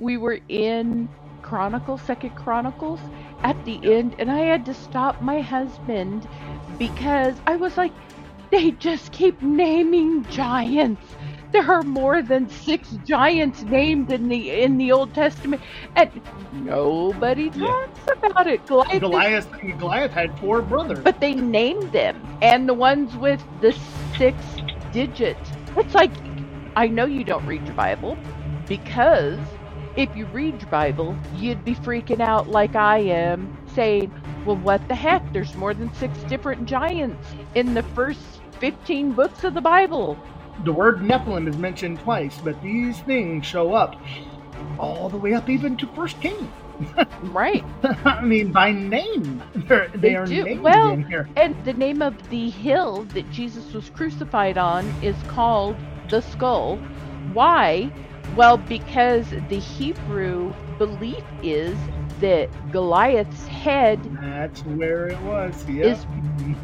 we were in Chronicles, Second Chronicles, at the end, and I had to stop my husband because I was like, they just keep naming giants. There are more than six giants named in the in the Old Testament, and nobody talks about it. Goliath, Goliath, Goliath had four brothers. but they named them, and the ones with the six digit. It's like, I know you don't read your Bible, because if you read your Bible, you'd be freaking out like I am, saying, well, what the heck? There's more than six different giants in the first 15 books of the Bible. The word Nephilim is mentioned twice, but these things show up all the way up even to First King. Right. I mean, by name, They're, they, They are do. named Well, in here. And the name of the hill that Jesus was crucified on is called the skull. Why? Well, because the Hebrew belief is that Goliath's head That's where it was. Yeah. is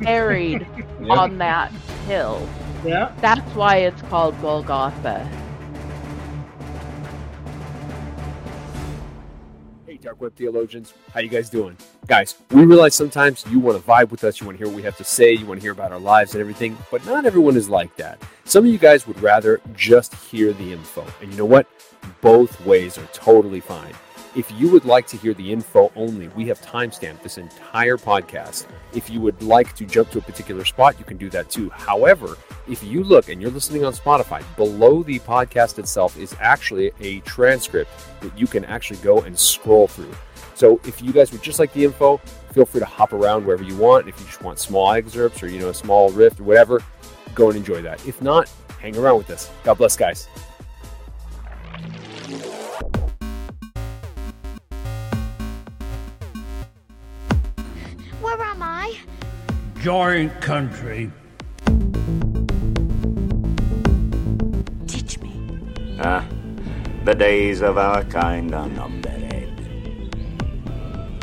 buried Yeah. on that hill. yeah. That's why it's called Golgotha. Dark Web theologians, how you guys doing? Guys, we realize sometimes you want to vibe with us, you want to hear what we have to say, you want to hear about our lives and everything, but not everyone is like that. Some of you guys would rather just hear the info, and you know what? Both ways are totally fine. If you would like to hear the info only, we have timestamped this entire podcast. If you would like to jump to a particular spot, you can do that too. However, if you look and you're listening on Spotify, below the podcast itself is actually a transcript that you can actually go and scroll through. So if you guys would just like the info, feel free to hop around wherever you want. If you just want small excerpts or you know a small riff or whatever, go and enjoy that. If not, hang around with us. God bless, guys. Where am I? Giant country. Teach me. Ah, the days of our kind are numbered.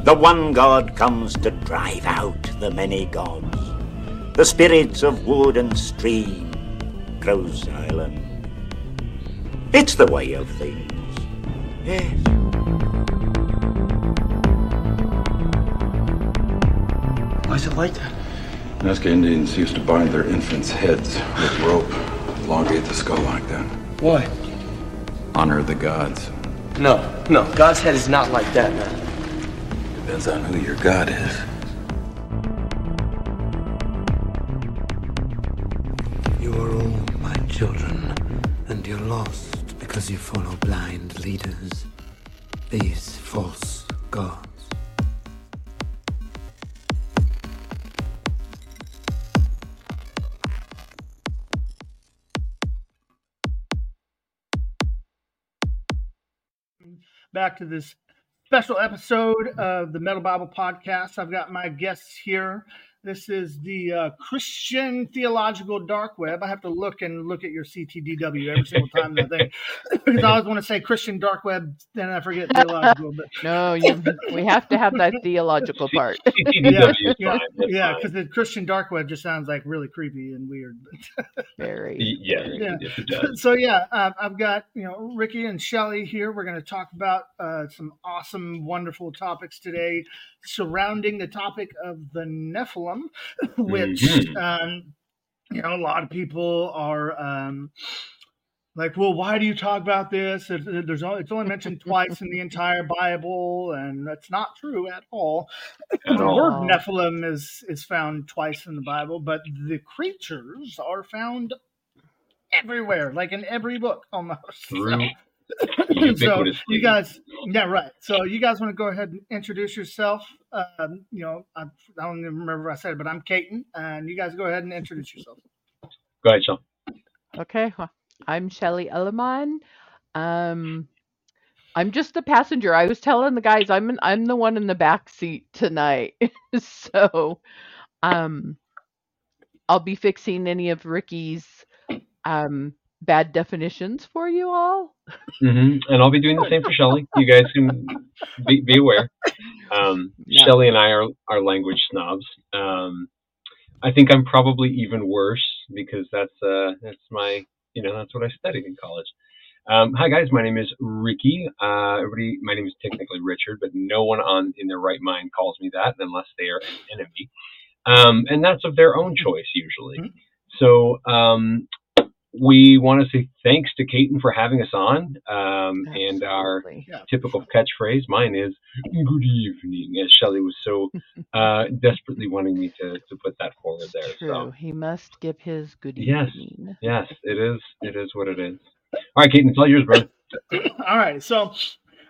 The one God comes to drive out the many gods. The spirits of wood and stream grow silent. It's the way of things. Yes. Why is it like that? Nazca Indians used to bind their infants' heads with rope, elongate the skull like that. Why? Honor the gods. No, no. God's head is not like that, man. Depends on who your god is. You are all my children, and you're lost because you follow blind leaders. These false gods. Back to this special episode of the Metal Bible Podcast. I've got my guests here. This is the uh, Christian Theological Dark Web. I have to look and look at your CTDW every single time I think because I always want to say Christian Dark Web, then I forget theological. But No, you, we have to have that theological part. yeah, yeah, fine. Yeah, because the Christian Dark Web just sounds like really creepy and weird. Very. Y- Yeah, Yeah. yes, it does. so yeah, uh, I've got you know Ricky and Shelly here. We're going to talk about uh, some awesome, wonderful topics today surrounding the topic of the Nephilim, which Mhm. um, you know a lot of people are. Um, like, well, why do you talk about this? There's only, it's only mentioned twice in the entire Bible, and that's not true at all. At the all. word Nephilim is is found twice in the Bible, but the creatures are found everywhere, like in every book almost. Through so ubiquitously. you guys, yeah, right. So you guys want to go ahead and introduce yourself? Um, you know, I, I don't even remember what I said, but I'm Caton, and you guys go ahead and introduce yourself. Go ahead, Sean. Okay, well, I'm Shelly Elliman. Um, I'm just the passenger. I was telling the guys I'm in, I'm the one in the back seat tonight, so um, I'll be fixing any of Ricky's um bad definitions for you all. hmm And I'll be doing the same for Shelly. You guys can be, be aware. Um, Yeah. Shelly and I are, are language snobs. Um, I think I'm probably even worse because that's uh, that's my you know that's what I studied in college. Um, hi guys, my name is Ricky. Uh, everybody, my name is technically Richard, but no one on in their right mind calls me that unless they are an enemy, um, and that's of their own choice usually. Mhm. So um, we want to say thanks to Caton for having us on, um, and our Yeah. typical catchphrase. Mine is "Good evening," as Shelley was so uh, desperately wanting me to, to put that forward there. True. So He must give his good Yes. evening. yes, it is. It is what it is. All right, Caton, it's all yours, bro. All right. So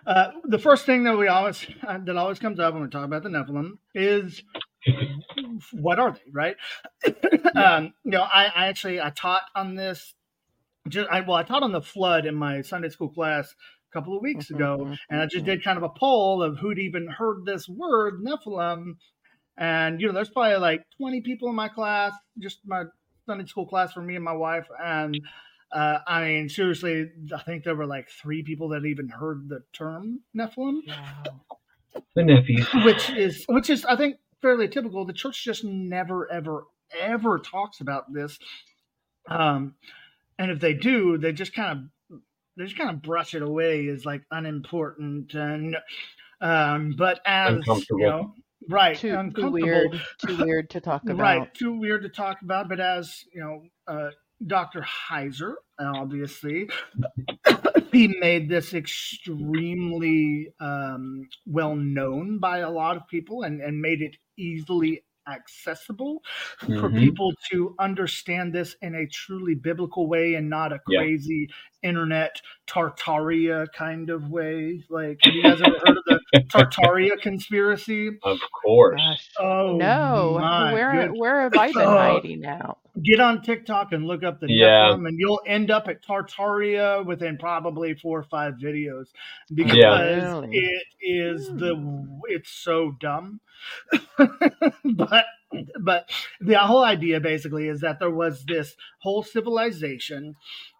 uh, the first thing that we always uh, that always comes up when we talk about the Nephilim is what are they, right? um, you know, I, I actually I taught on this. Just I well, I taught on the flood in my Sunday school class a couple of weeks ago, Mhm, and I just did kind of a poll of who'd even heard this word Nephilim, and you know, there's probably like 20 people in my class, just my Sunday school class for me and my wife, and uh, I mean, seriously, I think there were like three people that even heard the term Nephilim, Wow. The nephews. which is which is I think fairly typical. The church just never, ever, ever talks about this, um, and if they do, they just kind of they just kind of brush it away as like unimportant and. Um, but as you know, right, Too, too uncomfortable. weird. Too weird to talk about. Right, too weird to talk about. But as you know, uh, Dr. Heiser, obviously, he made this extremely um, well known by a lot of people and, and made it easily accessible for Mhm. people to understand this in a truly biblical way and not a Yeah. crazy internet Tartaria kind of way. Like, have you guys ever heard of the Tartaria conspiracy? Of course. Gosh. Oh, no. my Where good- where have I been hiding out? Get on TikTok and look up the Yeah. Nephilim, and you'll end up at Tartaria within probably four or five videos because Really? it is the it's so dumb. but but the whole idea basically is that there was this whole civilization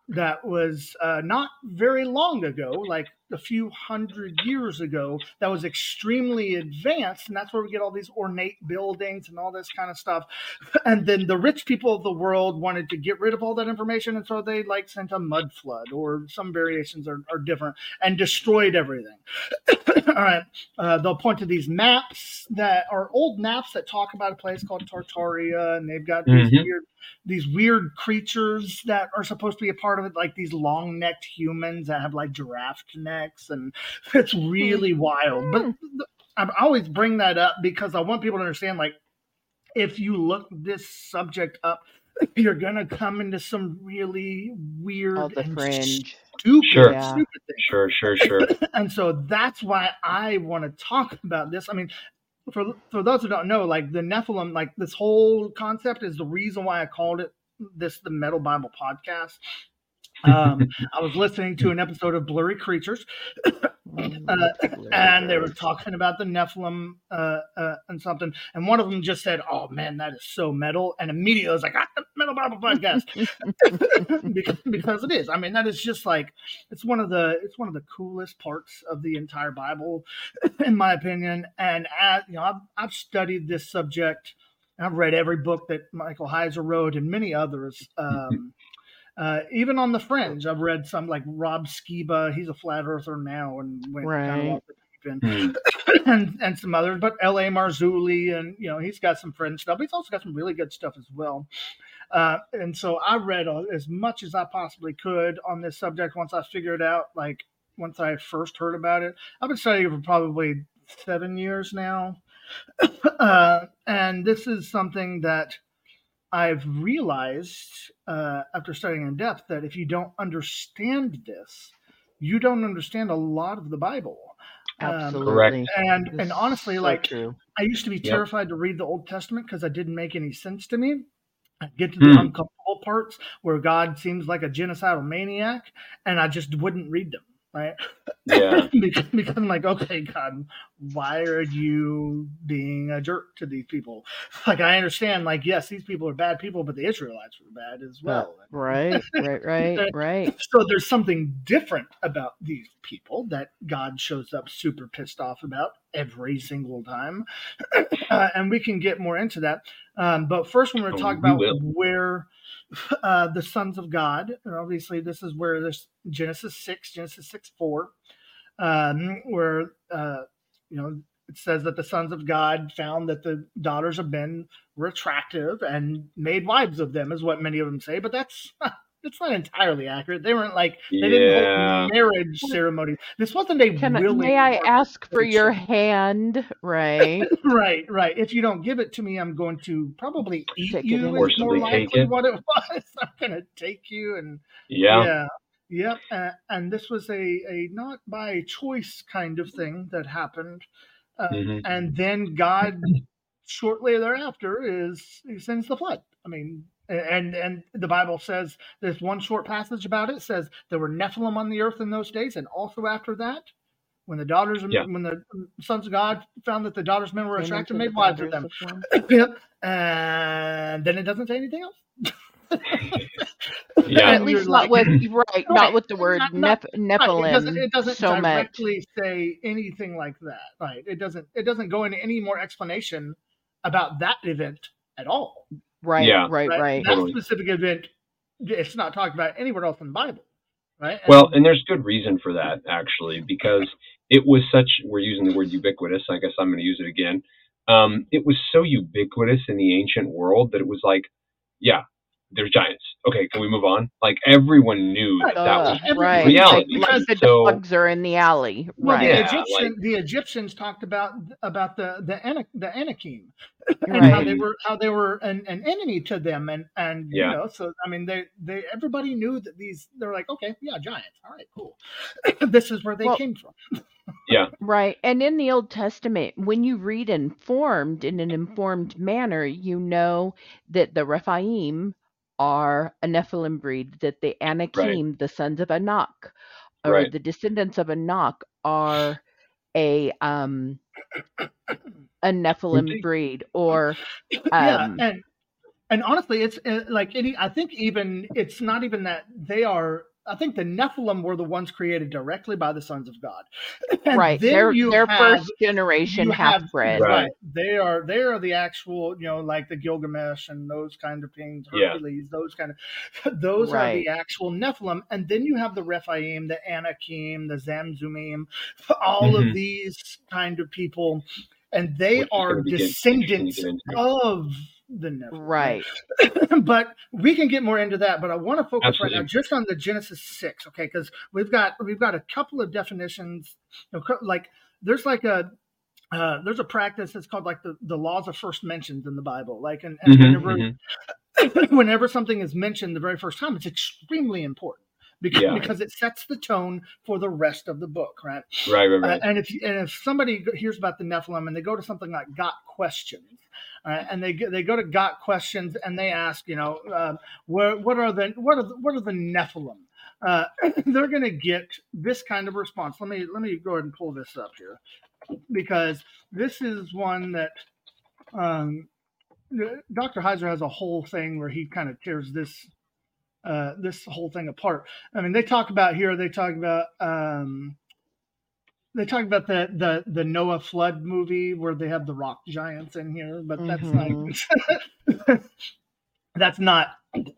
that was uh, not very long ago, like a few hundred years ago, that was extremely advanced, and that's where we get all these ornate buildings and all this kind of stuff. And then the rich people of the world wanted to get rid of all that information, and so they like sent a mud flood, or some variations are, are different, and destroyed everything. all right, uh, they'll point to these maps that are old maps that talk about a place called Tartaria, and they've got these Mhm. weird these weird creatures that are supposed to be a part of it, like these long necked humans that have like giraffe necks, and it's really mm-hmm. wild. But mm. I always bring that up because I want people to understand, like, if you look this subject up, you're gonna come into some really weird All the and fringe. stupid, Sure. Yeah. stupid things Sure, sure, sure. and so that's why I want to talk about this. I mean, for for those who don't know, like the Nephilim, like this whole concept is the reason why I called it this the Metal Bible podcast. Um, I was listening to an episode of Blurry Creatures, uh, and they were talking about the Nephilim uh, uh, and something, and one of them just said, "Oh man, that is so metal," and immediately I was like, ah, "Metal Bible podcast," because, because it is. I mean, that is just like it's one of the it's one of the coolest parts of the entire Bible, in my opinion. And as you know, I've, I've studied this subject. I've read every book that Michael Heiser wrote and many others. Um, uh, even on the fringe, I've read some like Rob Skiba. He's a flat earther now and went kind of Right. off the deep end Hmm. and and some others, but L.A. Marzulli, and you know he's got some friend stuff. He's also got some really good stuff as well. Uh, and so I read as much as I possibly could on this subject once I figured out, like once I first heard about it. I've been studying for probably seven years now, uh, and this is something that I've realized uh, after studying in depth that if you don't understand this, you don't understand a lot of the Bible. Um, Absolutely. Correct. and This and honestly, so like true. I used to be Yep. terrified to read the Old Testament because it didn't make any sense to me. I get to the Hmm. uncomfortable parts where God seems like a genocidal maniac, and I just wouldn't read them. Right? Yeah. because, because I'm like, okay, God, why are you being a jerk to these people? Like, I understand, like, yes, these people are bad people, but the Israelites were bad as well. Right, right, right, right. So there's something different about these people that God shows up super pissed off about. every single time, uh, and we can get more into that. Um, but first, we're going to Oh, talk we about will. where uh, the sons of God. And obviously, this is where this Genesis six, Genesis six four, um, where uh, you know it says that the sons of God found that the daughters of men were attractive and made wives of them, is what many of them say. But that's it's not entirely accurate. They weren't like they didn't Yeah. hold marriage ceremonies. This wasn't a Can really may I ask for your hand? Right. right, right. If you don't give it to me, I'm going to probably eat Take you. Is more likely what it was. I'm going to take you and Yeah. yeah. Yep. Uh, and this was a, a not by choice kind of thing that happened. Uh, Mhm. And then God, shortly thereafter, is he sends the flood. I mean, and and the Bible says there's one short passage about it. says there were Nephilim on the earth in those days, and also after that, when the daughters, of Yeah. when the sons of God found that the daughters of men were Came attractive, made wives of them. daughters of men. yep. And then it doesn't say anything else. Yeah. At least not like- with right, Right. not with the word Not- not- Neph- Right, it doesn't, it doesn't so much. directly say anything like that. Right. It doesn't it doesn't go into any more explanation about that event at all. Right, Yeah. right, right. That Totally. specific event it's not talked about anywhere else in the Bible. Right? And- Well, and there's good reason for that actually, because it was such. We're using the word ubiquitous. I guess I'm going to use it again. Um, it was so ubiquitous in the ancient world that it was like, yeah, there's giants. Okay, can we move on? Like everyone knew that, that was Uh, right. reality. Like, like the So- dogs are in the alley. well, Right. the Yeah, Egyptian like- the Egyptians talked about about the the Ana- the Anakim and how they were how they were an, an enemy to them and and Yeah. you know so I mean they they everybody knew that these they're like okay yeah giants all right cool this is where they Well- came from yeah, Right. And in the Old Testament, when you read informed in an informed manner, you know that the Rephaim are a Nephilim breed, that the Anakim, the sons of Anak, or Right. the descendants of Anak, are a um a Nephilim Indeed. breed, or yeah um, and and honestly it's uh, like any i think even it's not even that they are i think the nephilim were the ones created directly by the sons of god And right, then they're they're have- first generation you half bred. Right. they are they are the actual you know like the gilgamesh and those kind of things Yeah. hercules those kind of those are the actual nephilim and then you have the rephaim the anakim the zamzumim all Mhm. of these kind of people and they Which are gonna be good- descendants interesting to get of the nephilim Right. but we can get more into that. But I want to focus right now just on the Genesis six, okay? Because we've got we've got a couple of definitions. you know, Like there's like a uh, there's a practice that's called like the, the laws of first mentions in the Bible. Like and, and Mhm, whenever mhm. whenever something is mentioned the very first time, it's extremely important because Yeah. because it sets the tone for the rest of the book, right? right, right, Uh, right. and if and if somebody hears about the Nephilim and they go to something like Got Questions, uh, and they go- they go to Got Questions and they ask, you know, uh, what what are the what are the, what are the Nephilim? Uh, they're going to get this kind of response. Let me let me go ahead and pull this up here because this is one that um, Dr. Heiser has a whole thing where he kind of tears this uh, this whole thing apart. I mean, they talk about here. They talk about um, they talk about the the the Noah flood movie where they have the rock giants in here, but that's not that's not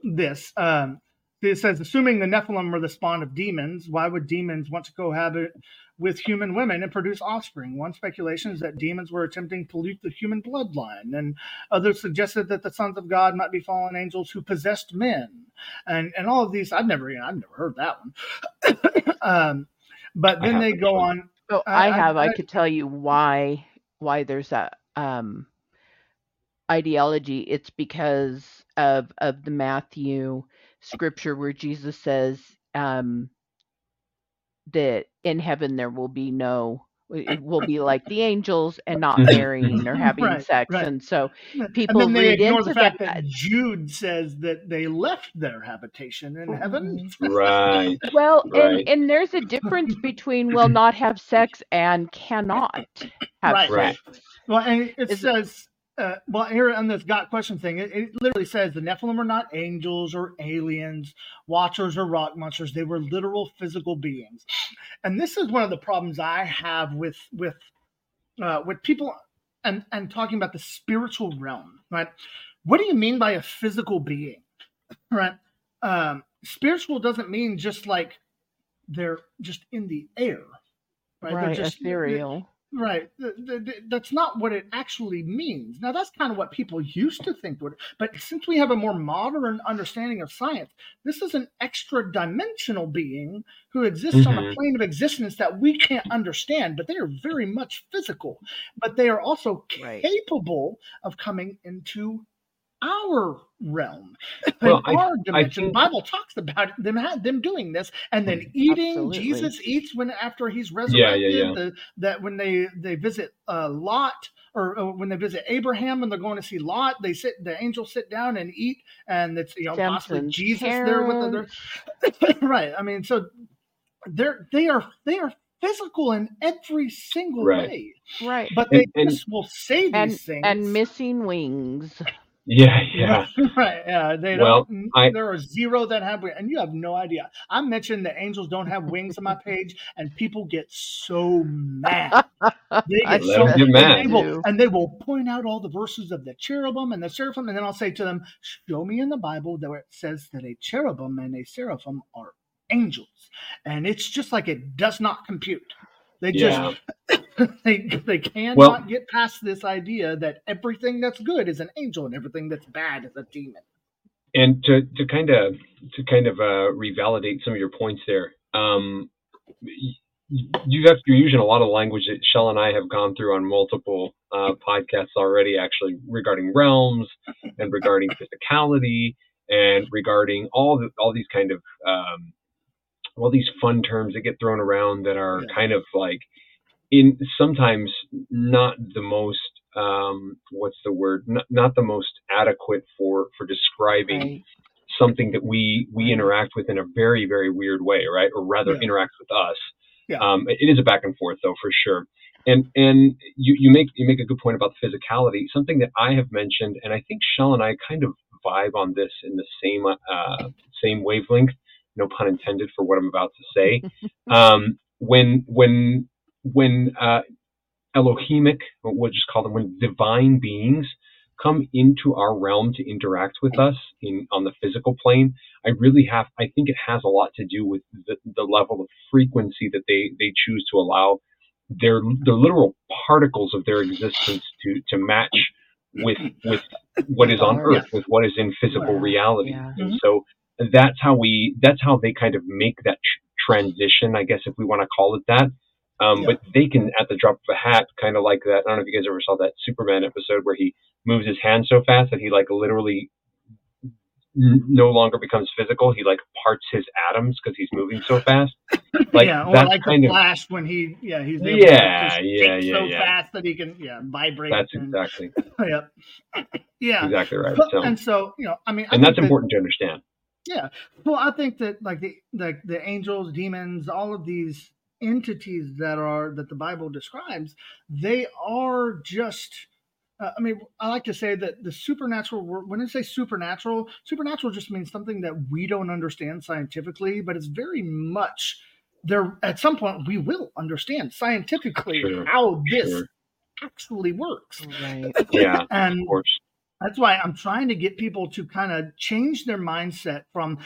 this. Um, it says, assuming the Nephilim were the spawn of demons, why would demons want to cohabit with human women and produce offspring? One speculation is that demons were attempting to pollute the human bloodline, and others suggested that the sons of God might be fallen angels who possessed men, and and all of these. I've never, you know, I've never heard that one. um, but then they go on. Oh, I- I I- have. I, I- could tell you why why there's that um, ideology. It's because of of the Matthew scripture where Jesus says um, that in heaven there will be no it will be like the angels and not Mhm, marrying or mm-hmm. having Right, sex, right. and so people and then they read ignore into the fact that. that Jude says that they left their habitation in heaven. Mm-hmm. Right. Well, Right. and, and there's a difference between will mm-hmm. not have sex and cannot have Right. sex. Right. Well, and it Is it- says, uh, well, here on this got question thing, it, it literally says the Nephilim are not angels or aliens, watchers or rock monsters. They were literal physical beings, and this is one of the problems I have with with uh, with people and and talking about the spiritual realm, right? What do you mean by a physical being, right? Um, spiritual doesn't mean just like they're just in the air, right? Right, They're just ethereal. Right. Th- th- th- That's not what it actually means. Now, that's kind of what people used to think would, but since we have a more modern understanding of science, this is an extra dimensional being who exists on a Mhm. plane of existence that we can't understand, but they are very much physical. But they are also Right. capable of coming into our realm, Well, in our I dimension. think- the Bible talks about them them doing this, and then eating. Absolutely. Jesus eats when after he's Yeah, resurrected. yeah, yeah. The, that when they they visit uh, Lot or uh, when they visit Abraham and they're going to see Lot, they sit the angels sit down and eat, and it's you know possibly Samson's Jesus there with the they're- right. I mean, so they're they are they are physical in every single Right. way, Right. but they and- just will say these And things and missing wings. Yeah, yeah. right. Yeah, they Well, don't. I- there are zero that have, and you have no idea. I mentioned the angels don't have wings on my page, and people get so mad. They I get Let so them get and mad. they will- and they will point out all the verses of the cherubim and the seraphim, and then I'll say to them, "Show me in the Bible that where it says that a cherubim and a seraphim are angels," and it's just like it does not compute. They Yeah. just they they cannot Well- get past this idea that everything that's good is an angel and everything that's bad is a demon. and to to kind of to kind of uh, revalidate some of your points there, um, you have you're using a lot of language that Shell and I have gone through on multiple uh, podcasts already, actually regarding realms and regarding physicality and regarding all the all these kind of um, all these fun terms that get thrown around that are Yeah. kind of like in sometimes not the most um, what's the word not, not the most adequate for for describing Right. something that we we interact with in a very very weird way right or rather Yeah. interact with us Yeah. um, it is a back and forth though for sure and and you you make you make a good point about the physicality something that i have mentioned and i think shell and i kind of vibe on this in the same uh, same wavelength no pun intended for what i'm about to say um, when when when uh, Elohimic, we'll just call them when divine beings come into our realm to interact with us in on the physical plane, I really have I think it has a lot to do with the, the level of frequency that they, they choose to allow their the literal particles of their existence to, to match with with what is on earth, with what is in physical reality. Yeah. And so that's how we that's how they kind of make that tr- transition, I guess if we want to call it that. Um, Yeah. But they can, at the drop of a hat, kind of like that. I don't know if you guys ever saw that Superman episode where he moves his hand so fast that he like literally n- no longer becomes physical. He like parts his atoms because he's moving so fast. Like yeah, or like kind the of Flash when he yeah he's able Yeah, to yeah, yeah, so yeah. fast that he can yeah vibrate. that's and, exactly Yep. Yeah. exactly right. So and so you know, I mean, I and that's that- important to understand. Yeah. Well, I think that like the like the angels, demons, all of these entities that are that the Bible describes, they are just. Uh, I mean, I like to say that the supernatural. When I say supernatural, supernatural just means something that we don't understand scientifically, but it's very much there. At some point, we will understand scientifically Sure, how this sure. actually works. Right. Yeah, And of course. That's why I'm trying to get people to kind of change their mindset from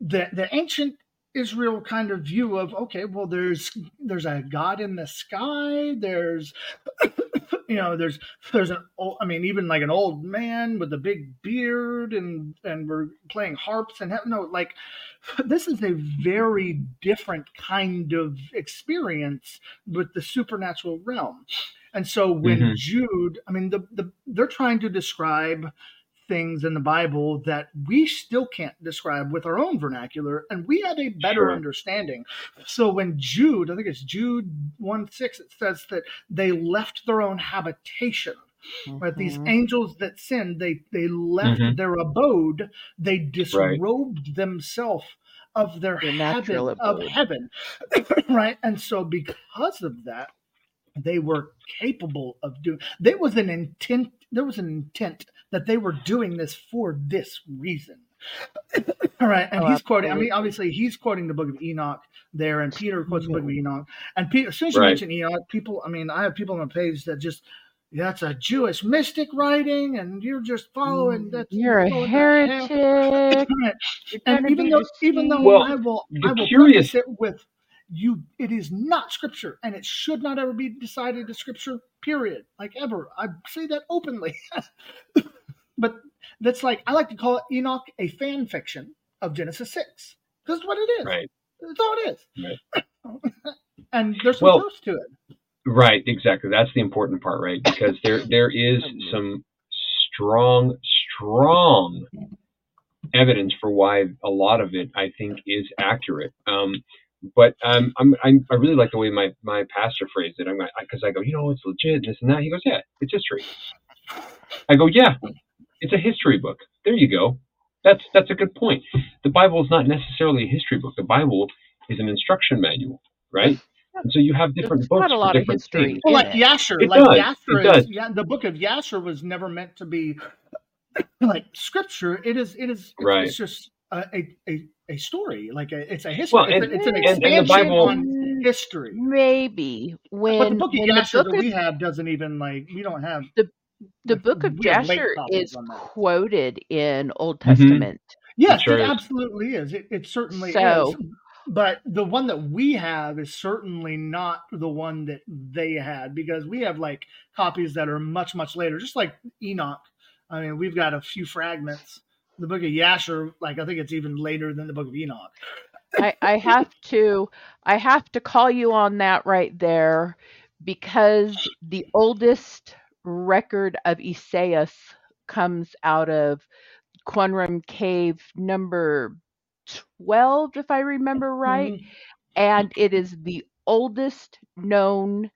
the the ancient Israel kind of view of okay, well, there's there's a God in the sky. There's you know there's there's an old, I mean even like an old man with a big beard and and we're playing harps and no like this is a very different kind of experience with the supernatural realm. And so when Mhm. Jude, I mean, the, the they're trying to describe things in the Bible that we still can't describe with our own vernacular, and we had a better Sure. understanding. So when Jude, I think it's Jude 1 6, it says that they left their own habitation. Right, these Mhm. angels that sinned, they they left Mhm. their abode, they disrobed themselves of their Their heaven natural of heaven. right? And so because of that, they were capable of doing there was an intent there was an intent that they were doing this for this reason All right, and Oh, he's quoting. I mean, obviously, he's quoting the Book of Enoch there, and Peter quotes the Book of Enoch. And Peter, as soon as you Right. mention Enoch, people. I mean, I have people on my page that just that's a Jewish mystic writing, and you're just following. Mm, You're a following that heretic. And even though, even though. Well, I will, I will curious- preface it with you. It is not scripture, and it should not ever be decided as scripture. Period. Like ever, I say that openly. but that's like I like to call it Enoch a fan fiction of Genesis six. That's what it is. Right. That's all it is. and there's some Well, truth to it. Right, exactly. That's the important part, right? Because there there is some strong, strong evidence for why a lot of it I think is accurate. Um, but um, I'm, I'm I really like the way my my pastor phrased it. I'm like, because I go, you know, it's legit, this and that. He goes, yeah, it's history. I go, yeah, it's a history book. There you go. That's that's a good point. The Bible is not necessarily a history book. The Bible is an instruction manual, right? And so you have different It's books got a for lot of history. things. Well, like. Yasher, It like does, Yasher it is, does. yeah, the book of Yasher was never meant to be like scripture. It is, it is, it's, Right. it's just a, a, a, a story. Like a, it's a history. Well, it's, and- a, it's an and- and the expansion Bible- on history. Maybe when But the book of when the Yasher book that of, we have doesn't even like we don't have. the like, book of we have late Jasher is quoted in Old Mhm. Testament. Yes, sure it is. absolutely is. It, it certainly So- is. But the one that we have is certainly not the one that they had because we have like copies that are much, much later, just like Enoch. I mean, we've got a few fragments. The book of Yasher, like I think it's even later than the book of Enoch. I, I have to I have to call you on that right there because the oldest record of Isaias comes out of Qumran Cave number 12 if I remember right Mhm. and it is the oldest known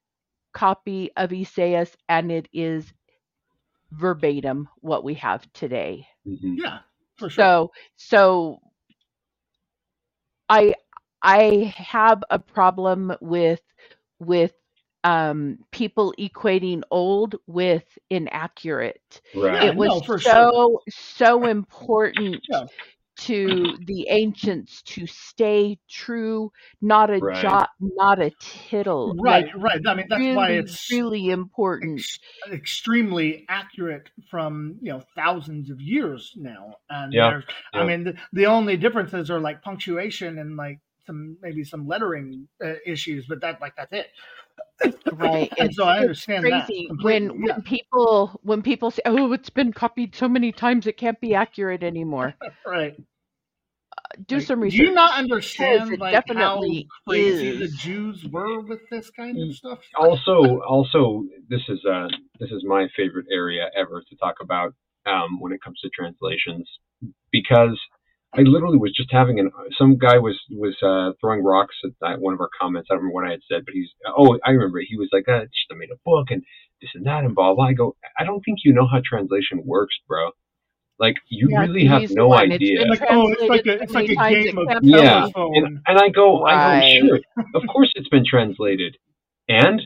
copy of Isaias and it is verbatim what we have today. Mhm. Yeah, for sure. So so I I have a problem with with um people equating old with inaccurate. Right. It was no, for sure. so so important Yeah. To the ancients to stay true, not a Right. jot, not a tittle. Right, Like right. I mean, that's really, why it's really important. ex- extremely accurate from you know thousands of years now. And Yeah, yeah. I mean, the, the only differences are like punctuation and like some maybe some lettering uh, issues, but that like that's it. Right. and It's, so I understand that crazy completely. when yeah. when people when people say, "Oh, it's been copied so many times it can't be accurate anymore." right. Do Like, some do research. you not understand it like how definitely crazy the. Jews were with this kind of Mm. stuff? also also this is uh this is my favorite area ever to talk about um when it comes to translations because I literally was just having an some guy was was uh throwing rocks at that, one of our comments. I don't remember what I had said, but he's oh I remember he was like uh, just I made a book and this and that and blah blah. I go I don't think you know how translation works, bro. Like you Yeah, really have no one. It's idea. been Like oh, it's like a it's like a game of. Yeah, and, and I go, I Right. go, sure, of course it's been translated. And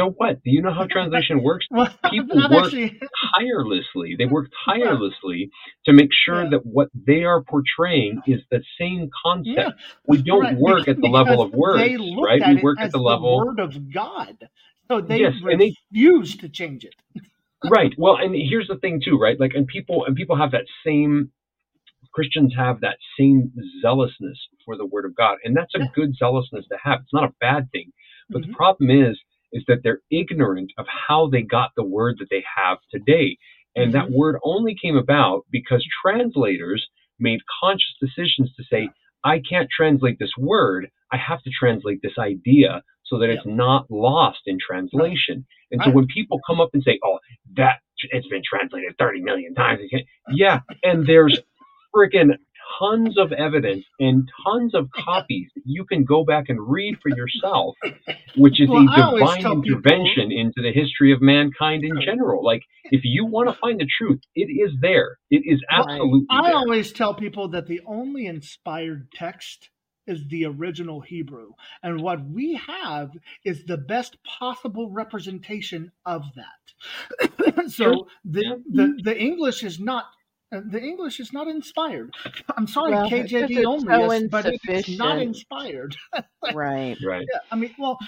so what? Do you know how translation works? Well, People work actually tirelessly. They work tirelessly to make sure Yeah. that what they are portraying is the same concept. Yeah, We don't right, work at the level of words, right? We work at the level. word of God, so they Yes, and they- to change it. right well and here's the thing too right like and people and people have that same christians have that same zealousness for the word of god and that's a good zealousness to have it's not a bad thing but Mhm. the problem is is that they're ignorant of how they got the word that they have today. And that mm-hmm. word only came about because translators made conscious decisions to say i can't translate this word. I have to translate this idea so that it's not lost in translation. And so Right. when people come up and say, "Oh, that it's been translated 30 million times," yeah, and there's freaking tons of evidence and tons of copies that you can go back and read for yourself, which is Well, a divine tell people- intervention into the history of mankind in general. Like, if you want to find the truth, it is there. It is Well, absolutely I there. always tell people that the only inspired text is the original Hebrew, and what we have is the best possible representation of that. so the, the the English is not Uh, the English is not inspired. I'm sorry, Well, KJV only so is, but it's not inspired. Right. Right. Yeah, I mean, well,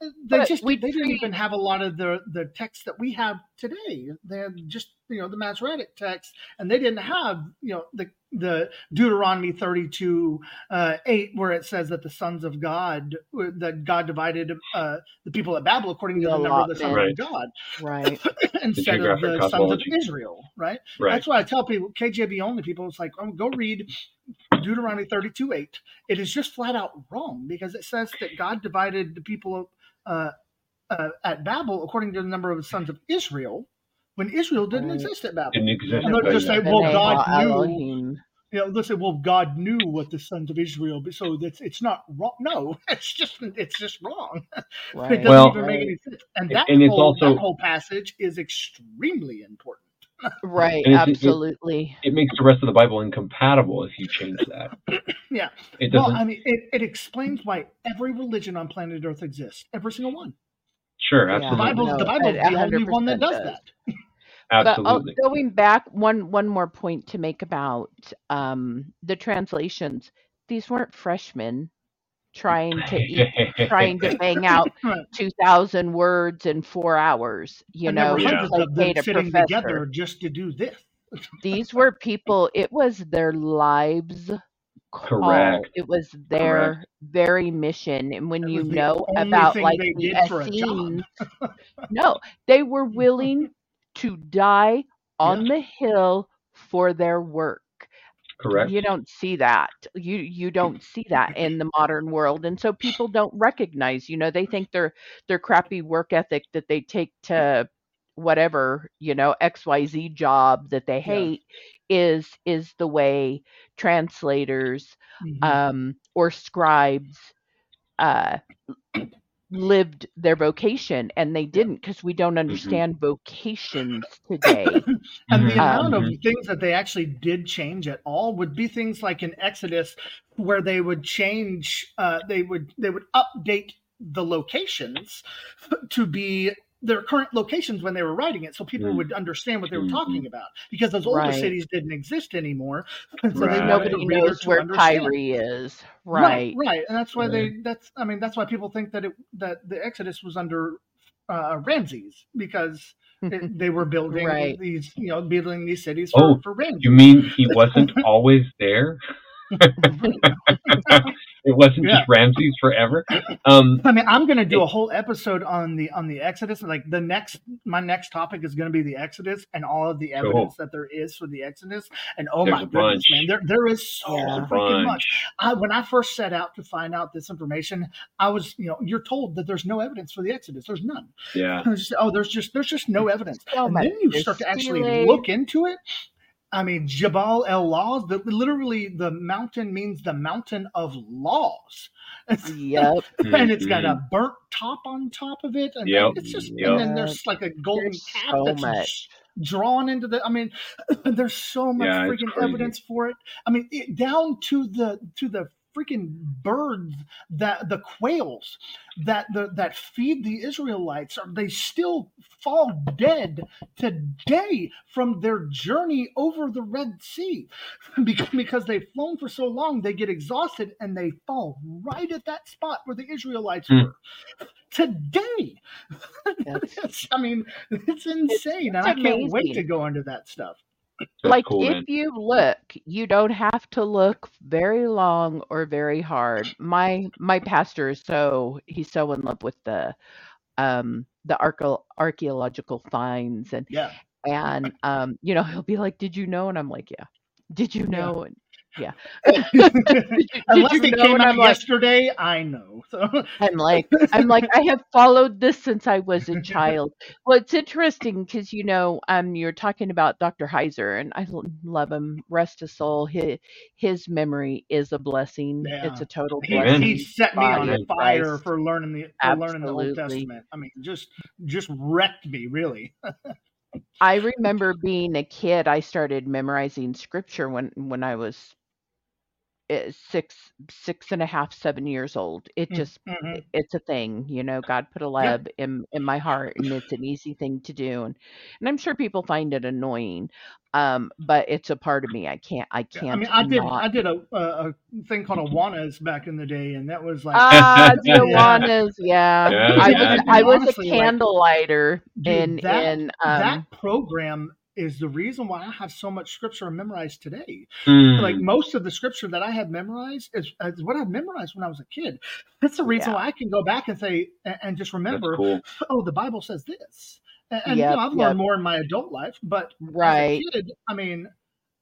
they But just we they didn't treat- even have a lot of the the texts that we have today. They're just you know the Masoretic text, and they didn't have you know the the Deuteronomy thirty two uh, eight where it says that the sons of God that God divided uh, the people at Babel according to The the number of the sons allotment. of God Right. instead of geographic the sons of. Israel, right? Right. That's why I tell people, KJV only people, it's like, oh, go read Deuteronomy 32 8. It is just flat out wrong because it says that God divided the people uh, uh, at Babel according to the number of the sons of Israel when Israel didn't Right. exist at Babel. Didn't exist. And they'll but just yeah. say, well, B'nai God knew. Elohim. You know, they'll say, well, God knew what the sons of Israel, but so that's it's not wrong. No, it's just it's just wrong. it doesn't Well- even make any sense. And that and it's whole also- that whole passage is extremely important. Right. And it's- it- Absolutely. it makes the rest of the Bible incompatible if you change that. Yeah. It Well, doesn't. I mean, it, it explains why every religion on planet Earth exists. Every single one. sure, Yeah. The absolutely, Bible, no, the Bible is the only one that does does. that. But uh, going back, one one more point to make about um, the translations. These weren't freshmen trying to eat, trying to bang out two thousand words in four hours. You and know, Yeah. like them sitting professor. together just to do this. These were people. It was their lives. Call. Correct. It was their very mission, and when you know about like the. Essenes, no, they were willing to die on the hill for their work. Correct. You don't see that. You you don't see that in the modern world, and so people don't recognize. You know, they think their their crappy work ethic that they take to whatever you know X Y Z job that they hate is is the way translators Mhm. um, or scribes uh, lived their vocation, and they didn't because we don't understand vocations today. And the Mhm. amount of Mhm. things that they actually did change at all would be things like in Exodus, where they would change, uh, they would they would update the locations to be their current locations when they were writing it, so people Mm. would understand what they were talking about. Because those older Right. cities didn't exist anymore, and so they Right. wanted Nobody knows where understand. Kyrie is, Right, right? right, and that's why they. That's I mean that's why people think that it that the Exodus was under uh, Ramses because it, they were building Right. these you know building these cities for, Oh, for Ramses. You mean he wasn't always there? It wasn't Yeah. just Ramses forever. Um, I mean, I'm going to do a whole episode on the on the Exodus. Like the next, my next topic is going to be the Exodus and all of the Cool. evidence that there is for the Exodus. And oh There's my a goodness, man, there there is so freaking much. I, when I first set out to find out this information, I was, you know, you're told that there's no evidence for the Exodus. There's none. Yeah. Just, oh, there's just there's just no evidence. So and much then you start to actually stealing. look into it. I mean, Jabal el Lawz. The, literally, the mountain means the mountain of laws. Yep. and it's got a mm-hmm. burnt top on top of it, and Yep. it's just, Yep. and then there's like a golden There's cap so that's much. drawn into the. I mean, there's so much Yeah, freaking evidence for it. I mean, it, down to the to the freaking birds that the quails that the that feed the Israelites are they still fall dead today from their journey over the Red Sea because, because they've flown for so long they get exhausted and they fall right at that spot where the Israelites Hmm. were today. That's- I mean, it's insane, and it's I can't wait to go into that stuff. Like cool, if man. you look you don't have to look very long or very hard my my pastor is so he's so in love with the um the archae- archaeological finds and Yeah. and um you know he'll be like did you know and i'm like yeah did you Yeah. know and yeah did Unless you it came out i'm like yesterday, I know. So I'm like, I'm like, I have followed this since I was a child. Well, it's interesting because you know, um, you're talking about Dr. Heiser, and I love him. Rest his soul. His his memory is a blessing. It's a total he, blessing. he set me body on fire Christ. for learning the for learning the Old Testament. I mean, just just wrecked me really. I remember being a kid. I started memorizing scripture when when I was six six and a half seven years old it Mm, just mhm. it's a thing you know god put a Yeah. lab in in my heart and it's an easy thing to do and, and i'm sure people find it annoying um but it's a part of me i can't i Yeah, I can't mean, I did not I did a, a a thing called a Awanas back in the day, and that was like, ah the yeah, Awanas, yeah Yeah, i was and, i and was a honestly, like, candle lighter dude, in that in um that program is the reason why I have so much scripture memorized today. Like Mm, most of the scripture that I have memorized is, is what I memorized when I was a kid. That's the reason yeah why I can go back and say and, and just remember, cool. oh, the Bible says this. And, and you know, I've yep learned more in my adult life, but as a right kid, I mean,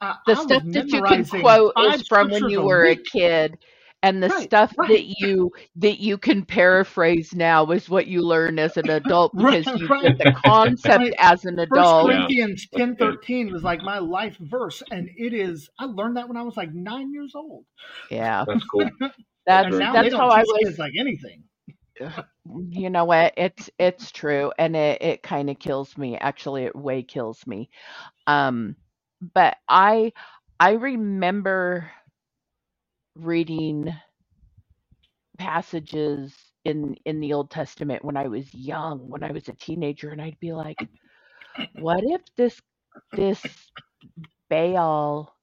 I, the I stuff that you can quote is from when you were a week. kid and the Right, stuff right, that you that you can paraphrase now is what you learn as an adult right, because you right. get the concept Like as an adult Yeah, Corinthians that's ten thirteen was like my life verse, and it is. I learned that when I was like nine years old, yeah That's cool. that's That's and now cool. they how don't i teach was like anything. Ugh, you know what it's it's true and it, it kind of kills me actually it way kills me um but i i remember reading passages in in the Old Testament when I was young, when I was a teenager, and I'd be like, what if this this Baal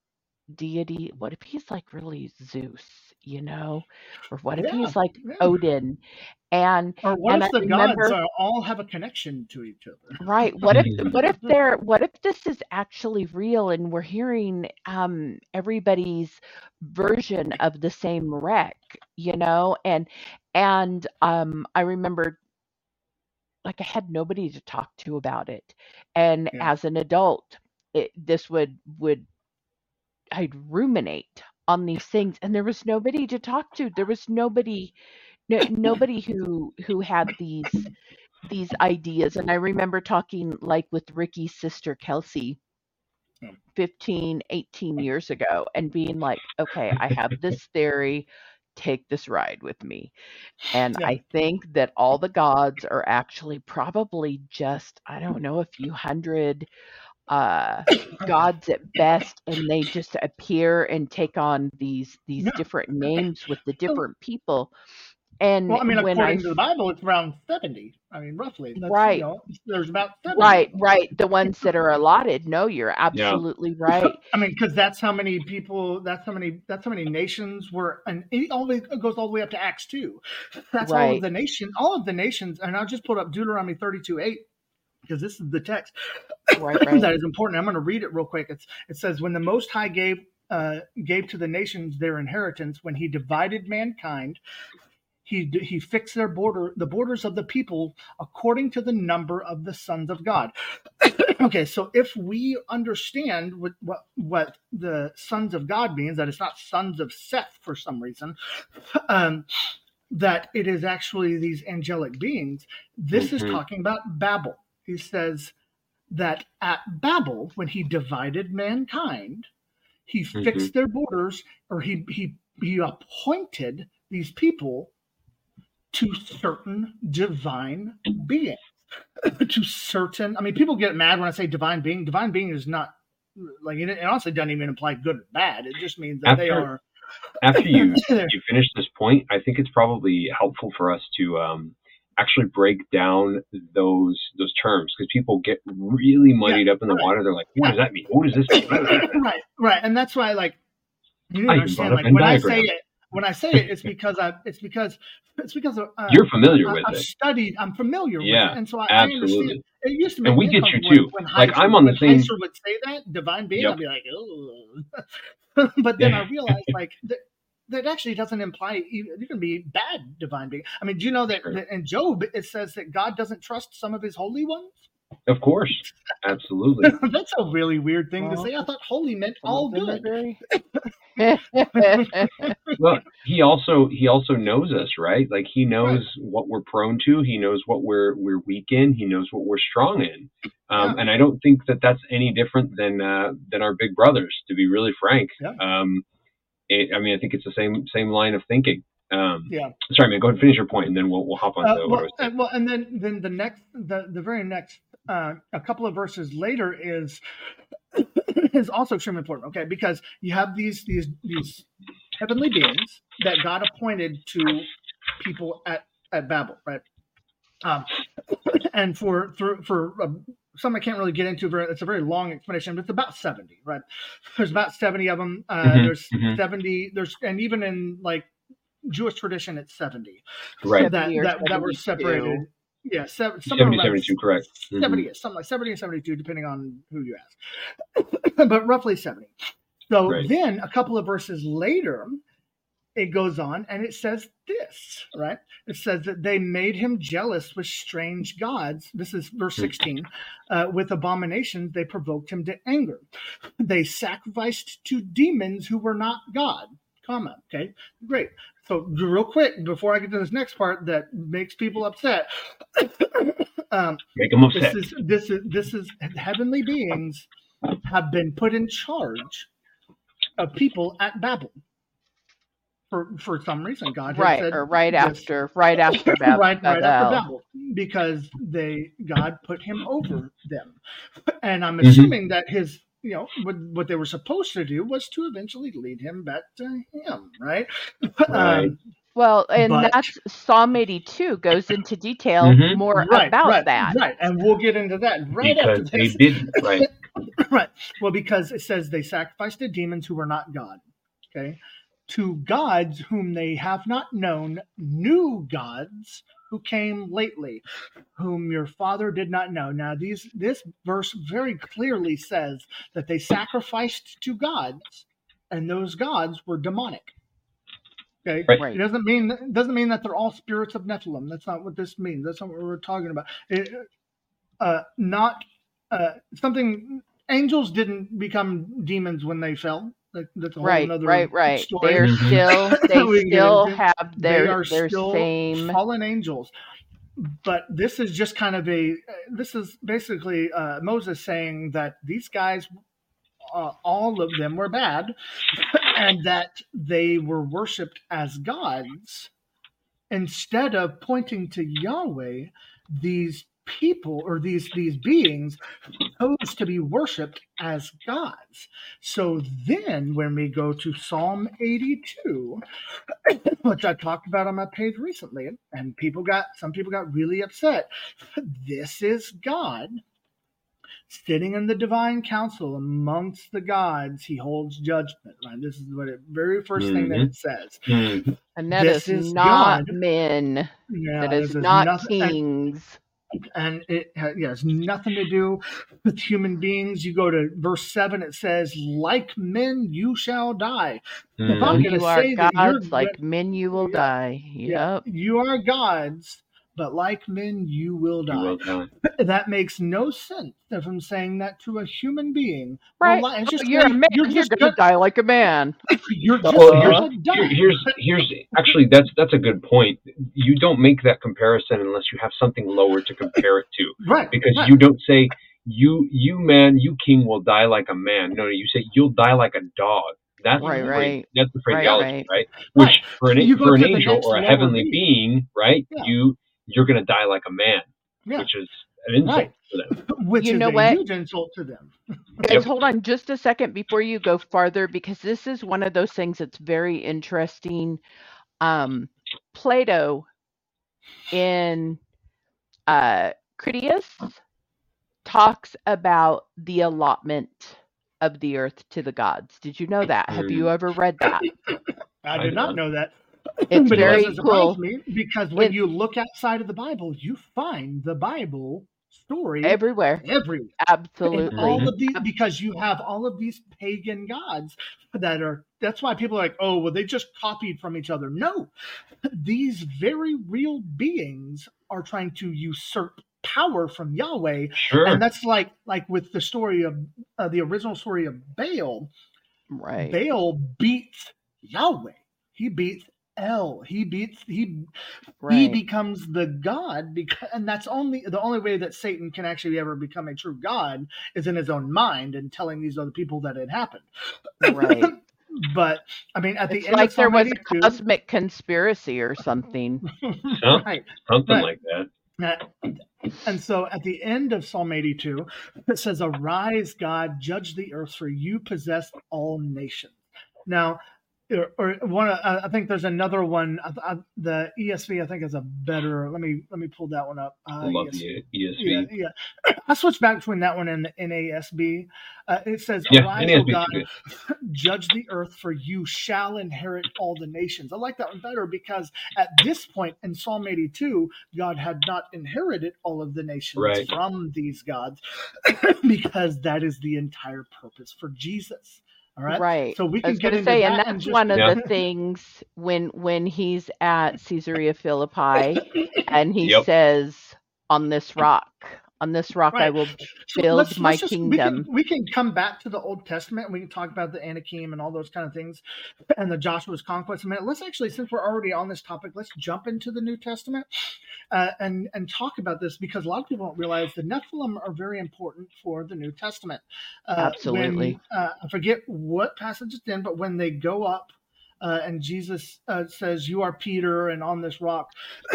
deity, what if he's like really Zeus, you know? Or what if Yeah, he's like yeah. Odin? And Or what and I if the gods remember are, all have a connection to each other? Right. What if what if they're what if this is actually real and we're hearing um everybody's version of the same wreck, you know? And and um I remember like I had nobody to talk to about it. And Yeah. as an adult, it this would would I'd ruminate on these things and there was nobody to talk to. There was nobody no, nobody who who had these these ideas and i remember talking like with ricky's sister kelsey Yeah. 15 18 years ago and being like okay i have this theory take this ride with me and Yeah. i think that all the gods are actually probably just i don't know a few hundred uh gods at best and they just appear and take on these these No. different names with the different people and well, I mean, when i according to the Bible, it's around seventy. I mean, roughly. That's you right know, there's about seventy. Right, right. The ones that are allotted. No, you're Yeah. absolutely right. I mean, because that's how many people. That's how many. That's how many nations were, and it always it goes all the way up to Acts two. That's all of the nation. All of the nations, and I'll just put up Deuteronomy thirty-two eight because this is the text right, right. that is important. I'm going to read it real quick. It's, it says, "When the Most High gave uh, gave to the nations their inheritance, when He divided mankind, He He fixed their border, the borders of the people, according to the number of the sons of God." okay, so if we understand what, what what the sons of God means, that it's not sons of Seth for some reason, um, that it is actually these angelic beings. This is hmm talking about Babel. He says that at Babel, when he divided mankind, he hmm fixed their borders, or he he he appointed these people to certain divine beings, to certain. I mean, people get mad when I say divine being. Divine being is not like it, it honestly doesn't even imply good or bad. It just means that they are. after you you finish this point, I think it's probably helpful for us to um, actually break down those those terms because people get really yeah, muddied up in the right. water. They're like, "What Yeah, does that mean? What does this mean?" right, right, and that's why like you need I to understand like when I say it when I say it it's because I it's because it's because uh, You're familiar I, with I've it, studied I'm familiar with it yeah, and so I, I understand absolutely. it used to And make we me get you uncomfortable too. when, when Like Heiser I'm on the same. Heiser would say that divine being Yep. I'd be like oh but then I realized like that actually doesn't imply e- you can be bad divine being I mean do you know that, Sure. that in Job it says that God doesn't trust some of his holy ones Of course, absolutely. that's a really weird thing to say I thought holy meant all of good very. Well, he also he also knows us, right? Like he right knows what we're prone to. He knows what we're we're weak in. He knows what we're strong in. yeah Um, and I don't think that that's any different than uh, than our big brothers. To be really frank, yeah um, it, I mean, I think it's the same same line of thinking. Um, yeah sorry, man. Go ahead and finish your point, and then we'll we'll hop on Uh, to well, and, well, and then then the next, the the very next, uh, a couple of verses later is is also extremely important. Okay, because you have these these these heavenly beings that God appointed to people at, at Babel, right? Um, and for for, for um, some I can't really get into. Very, it's a very long explanation, but it's about seventy, right? There's about seventy of them. Uh, Mhm, There's mhm. seventy. There's and even in like Jewish tradition, it's seventy Right. that that, that were separated. Yeah, seven, somewhere 70, 72, correct. Mhm. 70 is something like 70 and 72, depending on who you ask, but roughly 70. So Right. then a couple of verses later, it goes on and it says this, right? It says that they made him jealous with strange gods. This is verse 16. Uh, with abominations, they provoked him to anger. They sacrificed to demons who were not God, comma. Okay, great. So real quick, before I get to this next part that makes people upset, um, Make them upset. this is this is this is heavenly beings have been put in charge of people at Babel. For for some reason, God had right said or right this- after right after Babel. right, right after Babel. Babel, because they God put him over them, and I'm Mhm. assuming that his you know what, what they were supposed to do was to eventually lead him back to him, right? Right. Um, Well, and But- that's Psalm 82 goes into detail Mhm. more right, about right, that. right, and we'll get into that right because after they this. did. Right. right. Well, because it says they sacrificed to demons who were not God. Okay. To gods whom they have not known, new gods who came lately, whom your father did not know. Now, these this verse very clearly says that they sacrificed to gods, and those gods were demonic. Okay. Right. Right. It doesn't mean it doesn't mean that they're all spirits of Nephilim. That's not what this means. That's not what we're talking about. It, uh, not uh, something. Angels didn't become demons when they fell. That, that's a whole Right, nother right, right. story. They're Mhm. still they We can get still into- have they their are their still same fallen angels. But this is just kind of a. This is basically uh, Moses saying that these guys, uh, all of them, were bad, and that they were worshipped as gods instead of pointing to Yahweh. These people or these these beings chose to be worshipped as gods. So then, when we go to Psalm 82, which I talked about on my page recently, and people got some people got really upset. This is God sitting in the divine council amongst the gods. He holds judgment. Right. This is what it very 1st thing that Mhm. it says. Mhm. and that This is is not God. men. Yeah, that is is not nothing- and- kings. And it has nothing to do with human beings. You go to verse seven; it says, "Like men, you shall die." If Mhm. I'm gonna you are say that you're gods, like men you will Yeah, die. Yeah, you are gods, but like men, you will You die. will die. That makes no sense if I'm saying that to a human being. Right. Well, it's just you're a man. You're You're, just gonna gonna, die like a man. you're just Well, uh, gonna die. here's here's actually that's that's a good point. You don't make that comparison unless you have something lower to compare it to, right because right. you don't say you you man you king will die like a man. No, no, you say you'll die like a dog. That's Right, the right. phrase- That's the phraseology, right. right? Which for an for an angel or a heavenly being. being, right? Yeah. You you're gonna die like a man, Yeah. which is an insult Right. to them. Which You is know a what? huge insult to them. Guys, Yep. hold on just a second before you go farther because this is one of those things that's very interesting. Um, Plato in uh, Critias talks about the allotment of the earth to the gods. Did you know that? Have you Mm. ever read that? I I did don't. know that. It's but very it cool. me because when It- you look outside of the Bible, you find the Bible story Everywhere. everywhere. In Absolutely. all of these, because you have all of these pagan gods that are. That's why people are like, oh, well, they just copied from each other. No, these very real beings are trying to usurp power from Yahweh, Sure. and that's like like with the story of uh, the original story of Baal. Right. Baal beats Yahweh. He beats El. He beats he he becomes the god because and that's only the only way that Satan can actually ever become a true god is in his own mind and telling these other people that it happened. Right. But I mean, at the It's end like of there Psalm was a 82, cosmic conspiracy or something. Right? something right. like that. And so at the end of Psalm 82, it says, Arise, God, judge the earth, for you possess all nations. Now, or, or one. Uh, I think there's another one. I, I, the ESV I think is a better. Let me let me pull that one up. I Uh, love ESV. the ESV. Yeah, yeah. I switched back between that one and the NASB. Uh, it says, Yeah, "Arise, NASB O 's God, judge the earth, for you shall inherit all the nations." I like that one better because at this point in Psalm 82, God had not inherited all of the nations Right. from these gods, because that is the entire purpose for Jesus. All right. Right. So we I can was get going to into say, that and and that's just- one of Yeah. the things when when he's at Caesarea Philippi, and he Yep. says, "On this rock, on this rock, I Right. will So build let's- my let's just- kingdom." We can, we can come back to the Old Testament and we can talk about the Anakim and all those kind of things and the Joshua's conquest a minute. Let's actually, since we're already on this topic, let's jump into the New Testament uh, and and talk about this because a lot of people don't realize the Nephilim are very important for the New Testament. Uh, Absolutely. When, uh, I forget what passage it's in, but when they go up. Uh, and Jesus uh, says, "You are Peter, and on this rock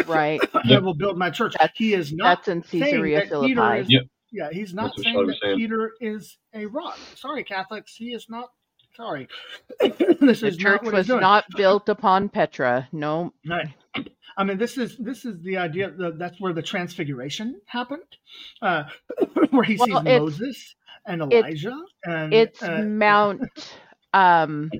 Right. I Yep. will build my church." That's- he is not That's in saying Caesarea that Peter Philippi. is Yep. yeah, he's not That's saying that saying. Peter is a rock. Sorry, Catholics, he is not. Sorry, this The is church not what was he's doing. not built upon Petra. No. Right. I mean, this is this is the idea that that's where the transfiguration happened, uh, where he Well, sees Moses and it's- Elijah and It's uh, Mount um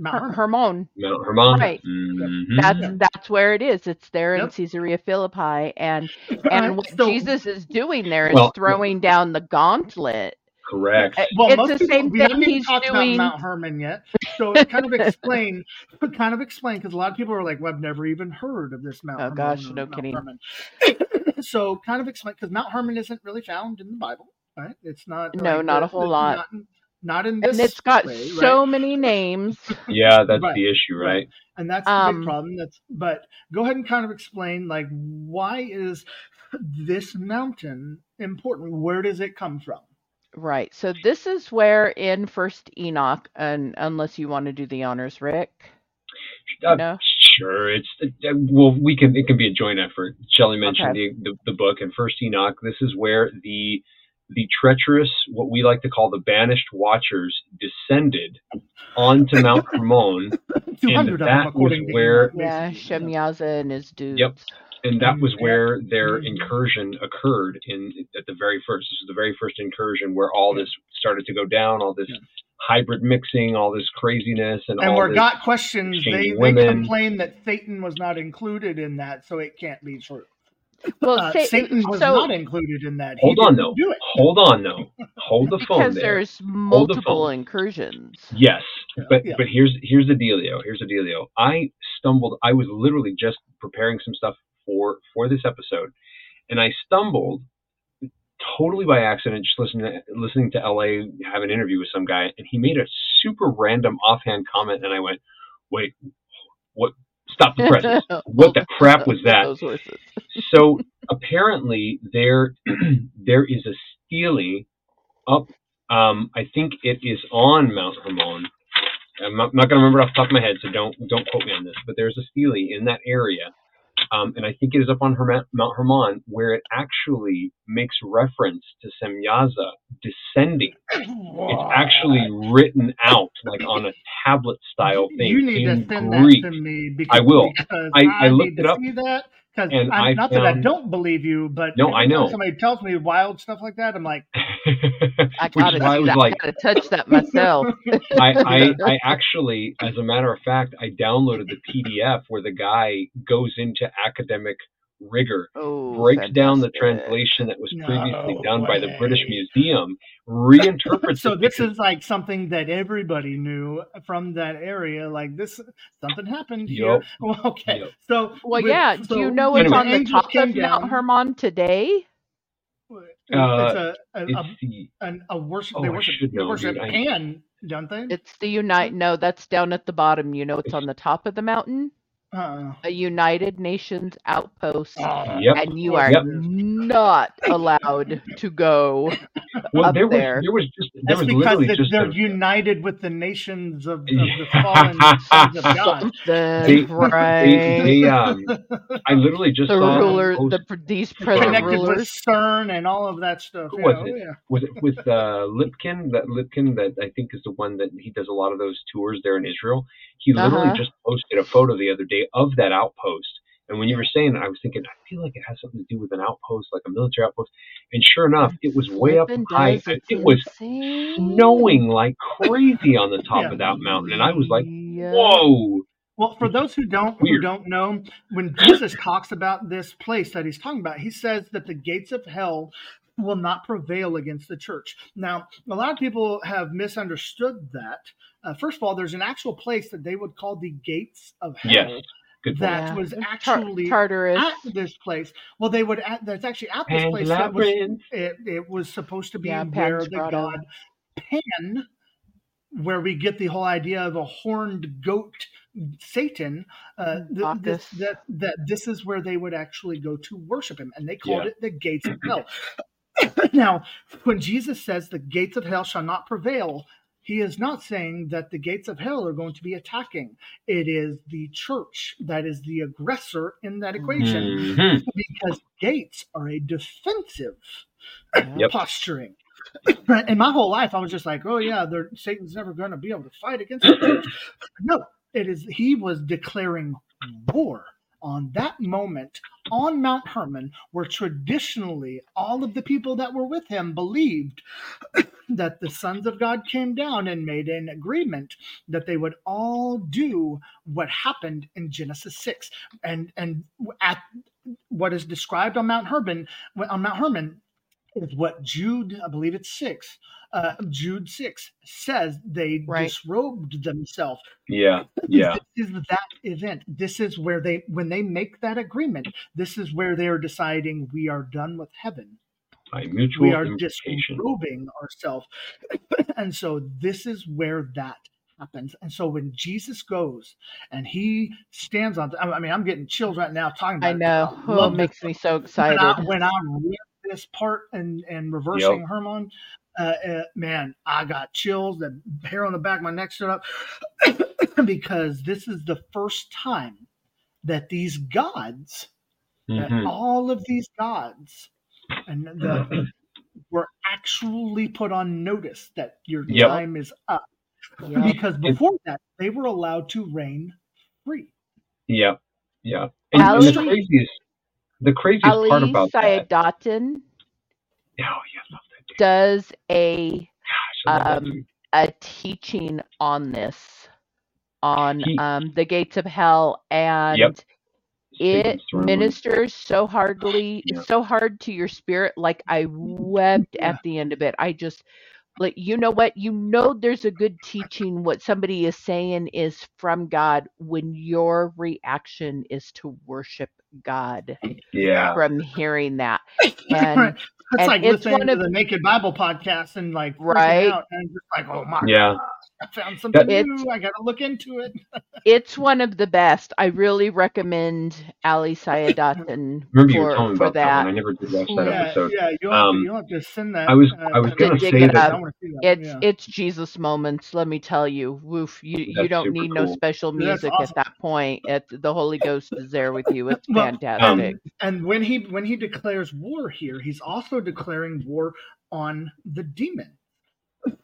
Mount Hermon. Hermon. Mount Hermon. Right. Mhm. That's Yeah. that's where it is. It's there in Yep. Caesarea Philippi, and Right, and what so- Jesus is doing there is Well- throwing down the gauntlet. Correct. Well, it's most the people, same we thing haven't even he's talked doing. about Mount Hermon yet. So kind of explain, kind of explain, because a lot of people are like, "Well, I've never even heard of this Mount." Oh, Hermon gosh, no Mount kidding. Hermon." so kind of explain, because Mount Hermon isn't really found in the Bible, right? It's not. No, like not a whole lot. Not, in- not in this. and it's got way, right? so many names. Yeah, that's Right. the issue, right? and that's the Um, big problem. That's but go ahead and kind of explain like why is this mountain important? Where does it come from? Right. So this is where in First Enoch, and unless you want to do the honors, Rick. Uh, No? Sure, it's uh, well, we can. It can be a joint effort. Shelley mentioned Okay. the, the the book and First Enoch. This is where the the treacherous, what we like to call the banished watchers, descended onto Mount Hermon, and hundred of them, that was where Yeah, basically. Shemyaza and his dudes. Yep. and that was where their Mhm. incursion occurred in at the very first. This is the very first incursion where all this started to go down, all this Yeah. hybrid mixing, all this craziness, and, And all where this. got questions, they, exchanging they complain that Satan was not included in that, so it can't be true. Well, Uh, Sa- Satan was so not included in that. He Hold on, though. Do. Hold on, though. Hold the phone because there. there's the multiple phone. incursions. Yes, but Yeah. but here's here's the dealio. Here's the dealio. I stumbled. I was literally just preparing some stuff for for this episode, and I stumbled totally by accident, just listening to listening to LA have an interview with some guy, and he made a super random offhand comment, and I went, "Wait, what? Stop the presses! What the crap was that?" So apparently there there is a stele up um, I think it is on Mount Hermon. I'm not, not going to remember off the top of my head, so don't don't quote me on this. But there's a stele in that area, um, and I think it is up on Herma- Mount Hermon where it actually makes reference to Semyaza descending. It's actually written out like on a tablet style thing You need in to send Greek. that to me because I will. Because I- I looked need it up, because and I not that I don't believe you, but No, I know. somebody tells me wild stuff like that. I'm like, I Which gotta I was that. like, I gotta touch that myself. I, I, I actually, as a matter of fact, I downloaded the PDF where the guy goes into academic rigor, oh, breaks down the translation that was previously No done by the British. Museum, reinterprets so this pictures. is like something that everybody knew from that area. Like this, something happened here. Well, okay, Yup. so Well, with- yeah. Do you know when it's Anyway. on the top came of Mount Hermon today? It's Uh, a, a, It's a, the an- a worship. Oh, they I worship, should know, worship dude. Pan, don't they? It's the Unite. No, that's down at the bottom. You know, it's on the top of the mountain. Uh, A United Nations outpost, yep. and you are Yep. not allowed to go. Well, up there was there. there was just there That's was because literally they- just they're a, united with the nations of, of the fallen sons of God. Something, they, right? they, they, um, I literally just the saw a ruler, post- the these present Connected with. CERN and all of that stuff. Who was oh, it? yeah. was it with uh, Lipkin? That Lipkin that I think is the one that he does a lot of those tours there in Israel. He literally Uh-huh. just posted a photo the other day of that outpost. And when you were saying that, I was thinking, I feel like it has something to do with an outpost, like a military outpost. And sure enough, it was way up Flippin' high. does, it's It was insane. snowing like crazy on the top Yeah. of that mountain, and I was like, "Whoa!" Well, for those who don't who don't know, when Jesus talks about this place that he's talking about, he says that the gates of hell will not prevail against the church. Now, a lot of people have misunderstood that. Uh, first of all, there's an actual place that they would call the gates of hell Yes, good that Yeah. was Tar- actually Tartarus. at this place. Well, they would at, that's actually at this Pan's place that was it, it was supposed to be Yeah, where Pan's the god Pan, where we get the whole idea of a horned goat Satan. Uh, th- this, that that this is where they would actually go to worship him, and they called Yeah. it the gates of hell. now, when Jesus says the gates of hell shall not prevail. He is not saying that the gates of hell are going to be attacking. It is the church that is the aggressor in that equation Mhm. because gates are a defensive Yep. posturing. And my whole life, I was just like, "Oh yeah, they're, Satan's never going to be able to fight against the church." no, it is. He was declaring war on that moment on Mount Hermon, where traditionally all of the people that were with him believed that the sons of God came down and made an agreement that they would all do what happened in Genesis six, and and at what is described on Mount Hermon on Mount Hermon is what Jude, I believe it's six, uh, Jude six says they Right. disrobed themselves. Yeah, yeah, This is that event. This is where they, when they make that agreement, this is where they are deciding we are done with heaven. by mutual We are implication. disrobing ourselves. and so this is where that happens. And so when Jesus goes and he stands on, I mean, I'm getting chills right now talking about I it. know. I Oh, it makes me so when excited. I, when I read this part and and reversing Hermon, uh, uh, man, I got chills. The hair on the back of my neck stood up because this is the first time that these gods, that Mhm. all of these gods, and the were actually put on notice that your Yep. time is up. Yep. Because before that, they were allowed to reign free. Yeah, yeah. And, and the Ali- craziest, the craziest Ali part about that. Sayadatin Oh yeah, love that does a Gosh, I love that um, a teaching on this on He- um, the gates of hell and it ministers so hardly Yeah. so hard to your spirit like i wept Yeah. at the end of it. I just like you know what? You know there's a good teaching. What somebody is saying is from god when your reaction is to worship god Yeah, from hearing that. And Right. It's and like it's listening one to of- the Naked Bible podcast and like Right. out and just like, oh my Yeah. god, I found something It's- new. I got to look into it. it's one of the best i really recommend ali sayadatin remember you were for, telling me for about that one. I never did watch that yeah, episode. yeah, you'll have, Um, you'll have to send that. I was- uh, I was gonna. To say that- up. I wanna see that, It's yeah. it's Jesus moments. Let me tell you, woof. You you don't super need no special music awesome. at that point. It, the Holy Ghost is there with you. It's Well, fantastic. and when he when he declares war here, he's also declaring war on the demon.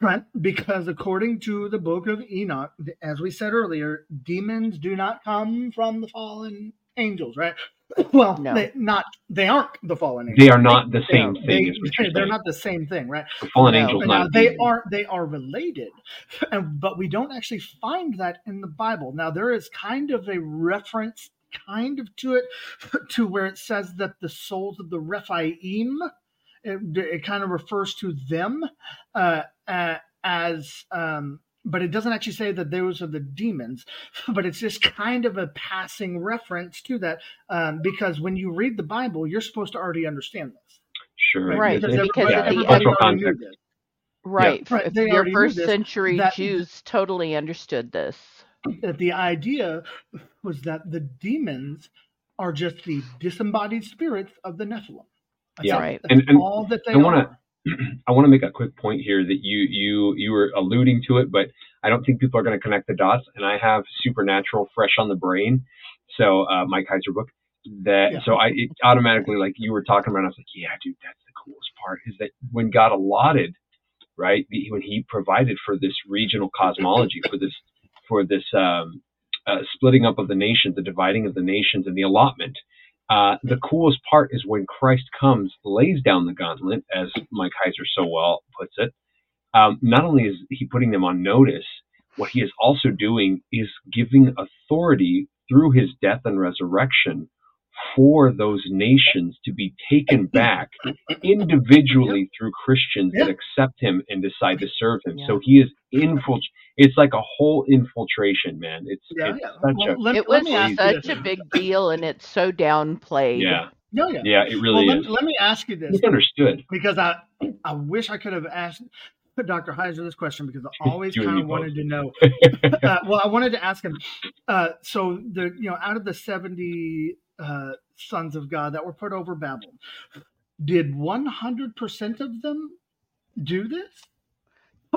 Right? Because according to the book of Enoch, as we said earlier, demons do not come from the fallen angels, right? Well, No. they not they aren't the fallen angels. They are not the same They, thing. Is what they're saying. not the same thing, right? The fallen No. angel's now not. they demon. are they are related and, but we don't actually find that in the bible now there is kind of a reference kind of to it to where it says that the souls of the rephaim it, it kind of refers to them uh, uh, as um, but it doesn't actually say that those are the demons but it's just kind of a passing reference to that um, because when you read the bible you're supposed to already understand this Sure. Right, It's- because yeah, the it's cultural knew context. this. right. right, If they your first this, century that- Jews totally understood this. that the idea was that the demons are just the disembodied spirits of the Nephilim. That's Yeah. Right. And- and all that they I wanna- I want to make a quick point here that you you you were alluding to it, but I don't think people are going to connect the dots. And I have Supernatural fresh on the brain, so uh, Mike Heiser book. That Yeah. so I it automatically like you were talking about. I was like, yeah, dude, that's the coolest part is that when God allotted, right, the, when He provided for this regional cosmology, for this for this um, uh, splitting up of the nations, the dividing of the nations, and the allotment. Uh, the coolest part is when Christ comes, lays down the gauntlet, as Mike Heiser so well puts it. Um, not only is he putting them on notice, what he is also doing is giving authority through his death and resurrection for those nations to be taken back individually through Christians that accept him and decide to serve him. Yeah. So he is infiltrated. It's like a whole infiltration, man. It's, Yeah, it's yeah. such Well, a let, it let was me such this. a big deal, and it's so downplayed. yeah, No, yeah. yeah. It really let, is. let me ask you this Misunderstood. because I I wish I could have asked Dr. Heiser this question because I always kind me of both. wanted to know. uh, well, I wanted to ask him. Uh, so the you know out of the seventy uh, sons of God that were put over Babel, did one hundred percent of them do this?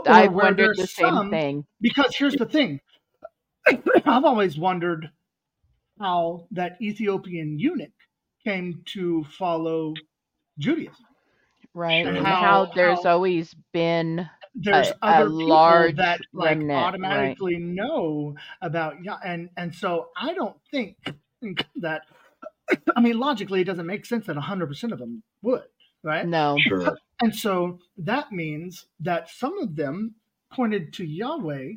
I wondered the same thing. Because here's the thing, I've always wondered how that Ethiopian eunuch came to follow Judaism. Right. And How- how, there's how- always been there's a- a people large that like remnant, right. automatically know about yeah and and so i don't think that i mean logically it doesn't make sense that 100% of them would right no. Sure. and so that means that some of them pointed to yahweh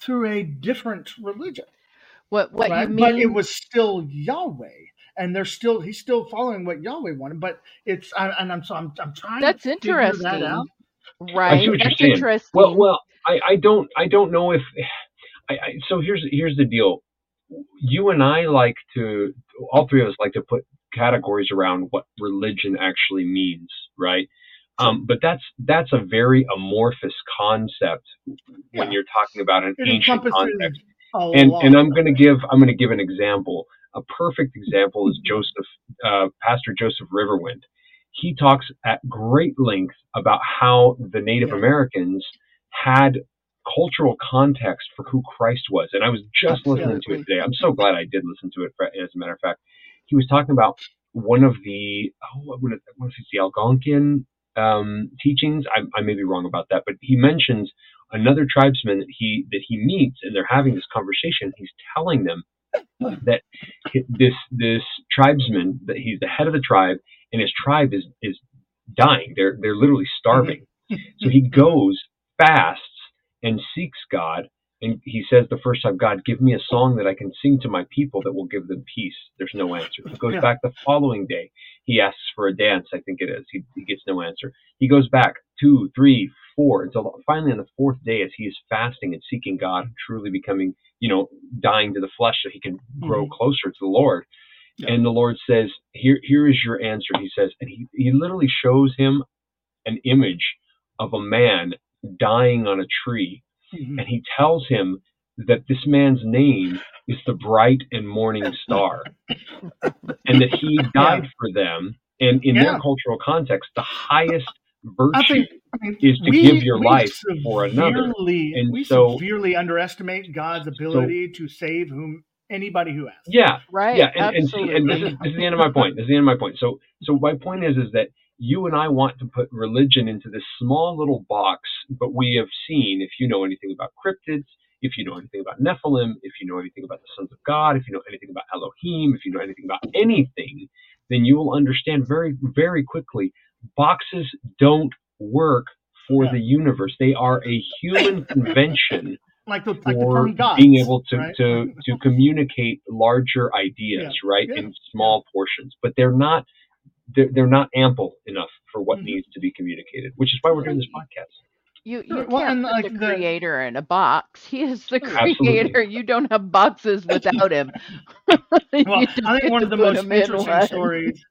through a different religion What what right you mean? but it was still yahweh and they're still he's still following what yahweh wanted but it's I, and i'm so i'm, I'm trying That's to figure interesting. that out right. I see what That's saying. interesting. Well, well, I, I don't, I don't know if, I, I, so here's, here's the deal. You and I like to, all three of us like to put categories around what religion actually means, right? Um, but that's that's a very amorphous concept when you're talking about an it ancient context. and and I'm going to give I'm going to give an example. A perfect example is Joseph, uh, Pastor Joseph Riverwind. He talks at great length about how the Native Yeah. Americans had cultural context for who Christ was, and I was just listening to it today. I'm so glad I did listen to it. As a matter of fact, he was talking about one of the oh, it, what if it's the Algonquian um, teachings? I, I may be wrong about that, but he mentions another tribesman that he that he meets, and they're having this conversation. He's telling them that this this tribesman that he's the head of the tribe, and his tribe is is dying. They're they're literally starving. So he goes, fasts, and seeks God. And he says the first time, God, give me a song that I can sing to my people that will give them peace. There's no answer. He goes Yeah. back the following day. He asks for a dance, I think it is. He, he gets no answer. He goes back two, three, four, until finally on the fourth day, as he is fasting and seeking God, truly becoming, you know, dying to the flesh so he can grow mm-hmm. closer to the Lord. Yeah. And the Lord says, Here, here is your answer, he says. And he, he literally shows him an image of a man dying on a tree. Mhm. And he tells him that this man's name is the bright and morning star. and that he died for them. And in Yeah. their cultural context, the highest virtue I think I mean, is to we- give your we life for another. severely- And we so- severely underestimate God's ability to save whom anybody who asks. Yeah, right. yeah, and, and, see, absolutely. and this is this is the end of my point. This is the end of my point. So so my point is is that you and I want to put religion into this small little box, but we have seen, if you know anything about cryptids, if you know anything about Nephilim, if you know anything about the sons of God, if you know anything about Elohim, if you know anything about anything, then you will understand very very quickly. Boxes don't work for Yeah. the universe. They are a human convention Like the like the for term God. being able to, right? to to communicate larger ideas, right, yeah, in small portions. But they're not they're, they're not ample enough for what Mhm. needs to be communicated, which is why we're doing this podcast. You you Well, can't put like, the the- creator in a box. He is the Absolutely. creator. You don't have boxes without him. Well, I think one of the most him in interesting stories.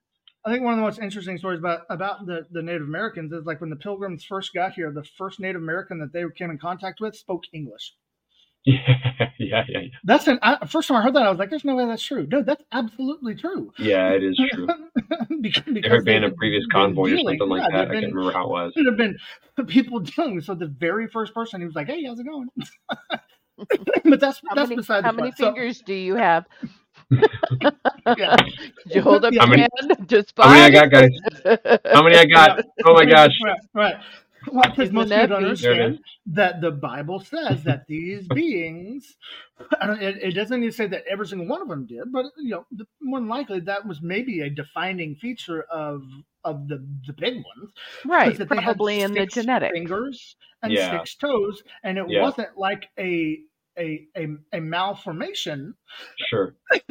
I think one of the most interesting stories about about the, the Native Americans is like when the Pilgrims first got here, the first Native American that they came in contact with spoke English. Yeah, yeah, yeah, yeah. That's an I, first time I heard that I was like, "There's no way that's true." No, that's absolutely true. Yeah, it is true. because There had been a previous been convoy or something like yeah, that. I they've can't remember how it was. There have been people dealing. So the very first person, he was like, "Hey, how's it going?" but that's How that's many, beside how the many point. So, fingers do you have? yeah. Did you hold up Yeah. your How many- hand? Just How many I got, guys? How many I got? Oh my gosh. Right, right. Well, because Isn't most that people don't neat? There it understand that the Bible says that these beings, I don't, it, it doesn't even say that every single one of them did, but you know, the, more than likely that was maybe a defining feature of of the the big ones, Right, was that they had probably in the six genetics. fingers and Yeah. six toes, and it Yeah. wasn't like a a a, a malformation. Sure.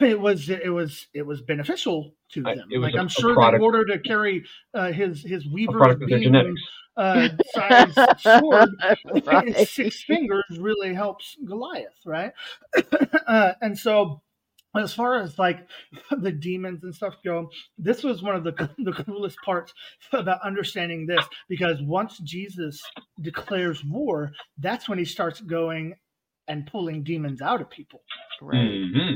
It was it was it was beneficial to I- them. it was Like a- I'm sure that in product- order to carry uh, his his A weaver's product of their beam genetics. uh, size sword, Right. six fingers really helps Goliath, right? uh, and so, as far as like the demons and stuff go, this was one of the the coolest parts about understanding this because once Jesus declares war, that's when he starts going and pulling demons out of people, Right. hmm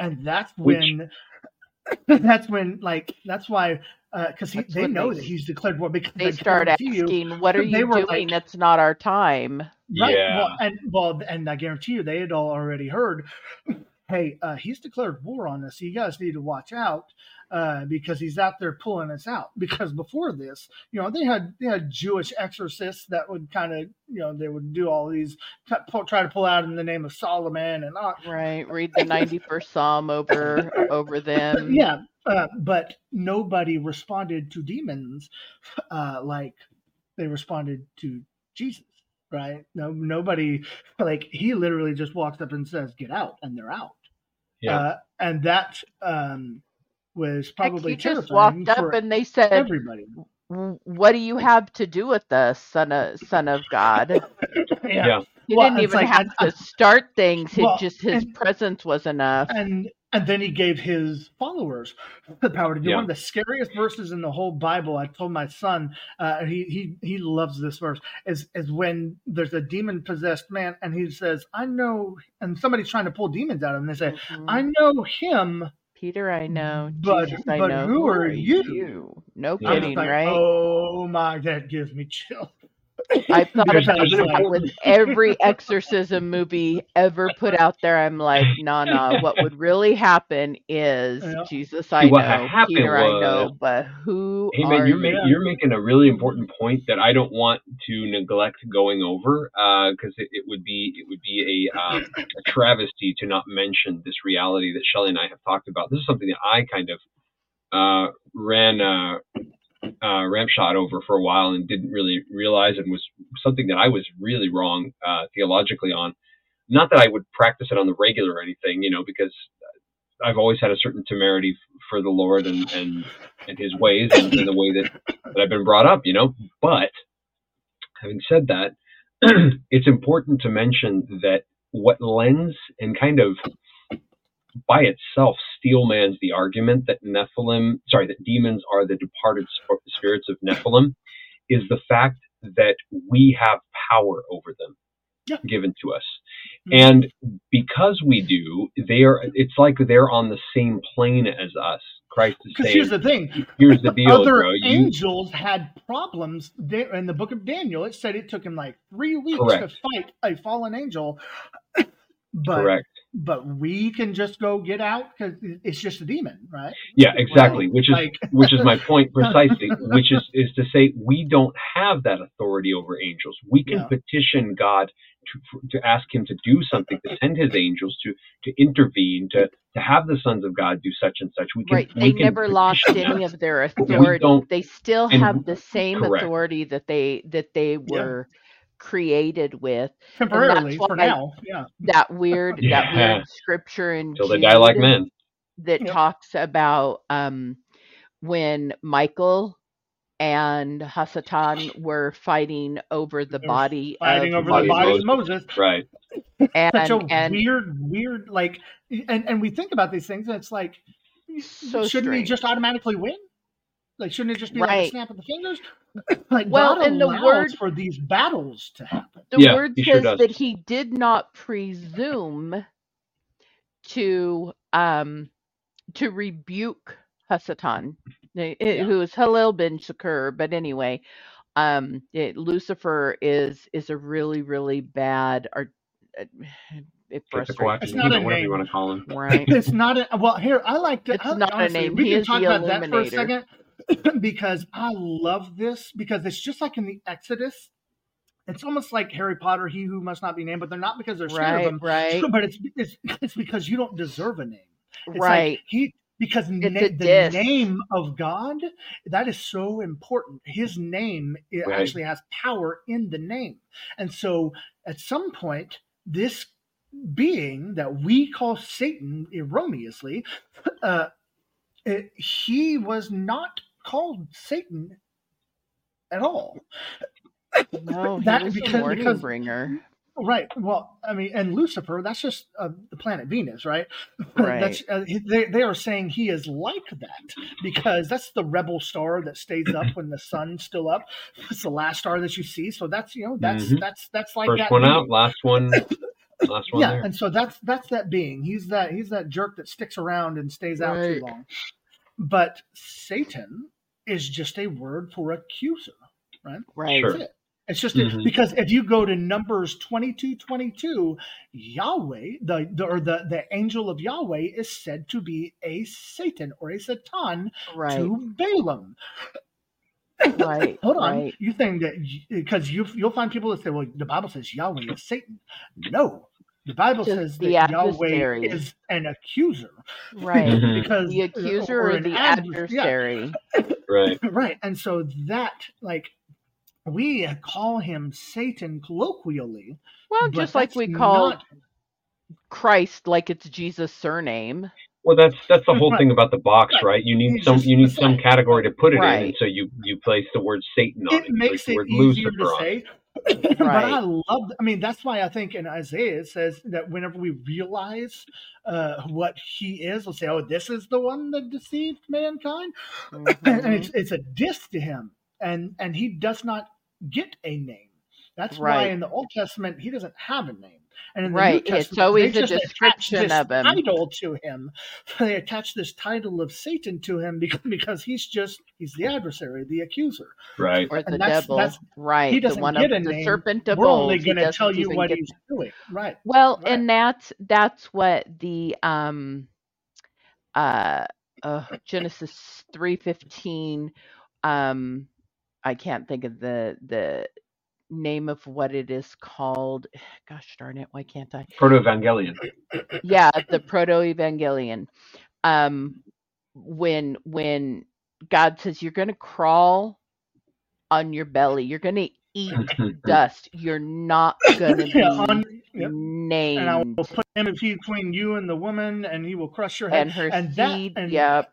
and that's Which- when. That's when, like, that's why, because That's they know they- that he's declared war. Because They I start guarantee you, asking, "What are they you were doing? like- That's not our time." Right. Yeah. Well, and well, and I guarantee you, they had all already heard. Hey, uh, he's declared war on us. So you guys need to watch out uh, because he's out there pulling us out. Because before this, you know, they had they had Jewish exorcists that would kind of, you know, they would do all these try try to pull out in the name of Solomon and all. Right. Read the ninety-first Psalm over over them. Yeah, uh, but nobody responded to demons uh, like they responded to Jesus, right? No, nobody like he literally just walks up and says, "Get out," and they're out. Yeah. Uh, and that um, was Heck, probably he just walked up and they said, everybody. "What do you have to do with us, son of son of God?" Yeah. He Well, didn't even like, have I- to start things. He Well, just his and- presence was enough. and and then he gave his followers the power to do Yeah. one of the scariest verses in the whole Bible. I told my son, uh, he he he loves this verse. Is is when there's a demon possessed man, and he says, "I know," and somebody's trying to pull demons out of him. and They say, Mhm. "I know him." Peter, I know. But- Jesus, I but know. who are you? No Yeah. I'm kidding, like, right? Oh my, that gives me chills. I thought about that with every exorcism movie ever put out there. I'm like, nah, nah. What would really happen is Yeah. Jesus, I See, what know, happened Peter, I was- know, but who Hey are man, you're, you? ma- you're making a really important point that I don't want to neglect going over because it, it would be it would be a, um, a travesty to not mention this reality that Shelley and I have talked about. This is something that I kind of uh, ran uh, uh, ramshot over for a while and didn't really realize and was something that I was really wrong uh, theologically on. Not that I would practice it on the regular or anything, you know, because I've always had a certain temerity for the Lord and and, and His ways and, and the way that, that I've been brought up, you know. But having said that, it's important to mention that what lends and kind of by itself steelmans the argument that Nephilim, sorry, that demons are the departed spirits of Nephilim, is the fact that we have power over them Yeah. given to us. Mhm. And because we do, they are it's like they're on the same plane as us. Christ is Because saying, here's the thing: here's the deal, other bro. You, angels had problems. They- In the book of Daniel, it said it took him like three weeks Correct. to fight a fallen angel. but correct. But we can just go get out because it's just a demon, right? Yeah, exactly. Which is Like, which is my point precisely. Which is is to say we don't have that authority over angels. We can Yeah. petition God to to ask Him to do something, to send His angels to to intervene, to to have the sons of God do such and such. We can. Right. we They can never lost petition any them. of their authority. don't- They still have the same correct. authority that they that they were created with. temporarily for why- now. Yeah. That weird that Yeah. weird scripture in Till they die like men. that Yep. talks about um when Michael and Hasatan were fighting over the They were body Fighting of over Body the body of Moses. Moses. Right. and, Such a and weird, weird like, and and we think about these things, and it's like, So shouldn't he strange. just automatically win? Like, shouldn't it just be like a snap of the fingers? like, Well, God and the allows word- for these battles to happen. the Yeah, word he sure says that he did not presume to um to rebuke Hasatan, eh, eh, who is Helel ben Shachar. But anyway, um, it, Lucifer is is a really really bad or uh, it frustrates It's not a whatever name. you want to call him. Right. It's not a well. Here, I like to. It's I, not a name. We He can is talk the about that for a second because I love this because it's just like in the Exodus. It's almost like Harry Potter, he who must not be named, but they're not because they're scared Right, of him, right. but it's it's it's because you don't deserve a name. It's Right. Like he because na- the diss. name of God that is so important. His name it Right. actually has power in the name, and so at some point this being that we call Satan erroneously, uh, it- he was not called Satan at all. No, he That- was because- a warning because- bringer. Right. Well, I mean, and Lucifer, that's just uh, the planet Venus, right? Right. that's, uh, they, they are saying he is like that because that's the rebel star that stays up when the sun's still up. It's the last star that you see. So that's, you know, that's, Mhm. that's, that's like First that. one being. out, last one, last one yeah. there. And so that's, that's that being. He's that, he's that jerk that sticks around and stays out too long. But Satan is just a word for accuser, right? Right. Sure. It. It's just Mhm. because if you go to Numbers 22 22, Yahweh, the, the or the, the angel of Yahweh is said to be a Satan or a Satan Right. to Balaam. Right. Hold on. Right. You think that because you you'll find people that say, well, the Bible says Yahweh is Satan. No. The Bible Just says the that Yahweh is an accuser. Right. Because The accuser or or an the advers- yeah. adversary. Right. Right. And so that like we call him Satan colloquially. Well, just like we call not- Christ like it's Jesus' surname. Well, that's that's the whole Right. thing about the box, Right. right? You need He's some just you need some category to put it in, and so you you place the word Satan on it. it makes place the it easier Lucifer to on say. but I love. I mean, that's why I think in Isaiah it says that whenever we realize uh, what he is, we'll say, "Oh, this is the one that deceived mankind," and Mhm. it's it's a diss to him, and and he does not get a name. That's why in the Old Testament he doesn't have a name, and in the Right, New it's always they a just description this of him. title to him. They attach this title of Satan to him because, because he's just he's the adversary, the accuser. Right. Or the that's- devil. that's- right. he doesn't one get of a the name. serpent of We're old. only going to tell you what get he's doing. Right. Well, Right. and that's that's what the um uh, uh Genesis 3:15 um I can't think of the the name of what it is called. Gosh darn it, why can't I? Proto Evangelion. Yeah, the proto-evangelion. Um when when God says you're going to crawl on your belly, you're going to eat dust. You're not going to be Yeah, on- yep. named And I will put enmity between you and the woman, and he will crush your head. and her and that- seed. and- yep.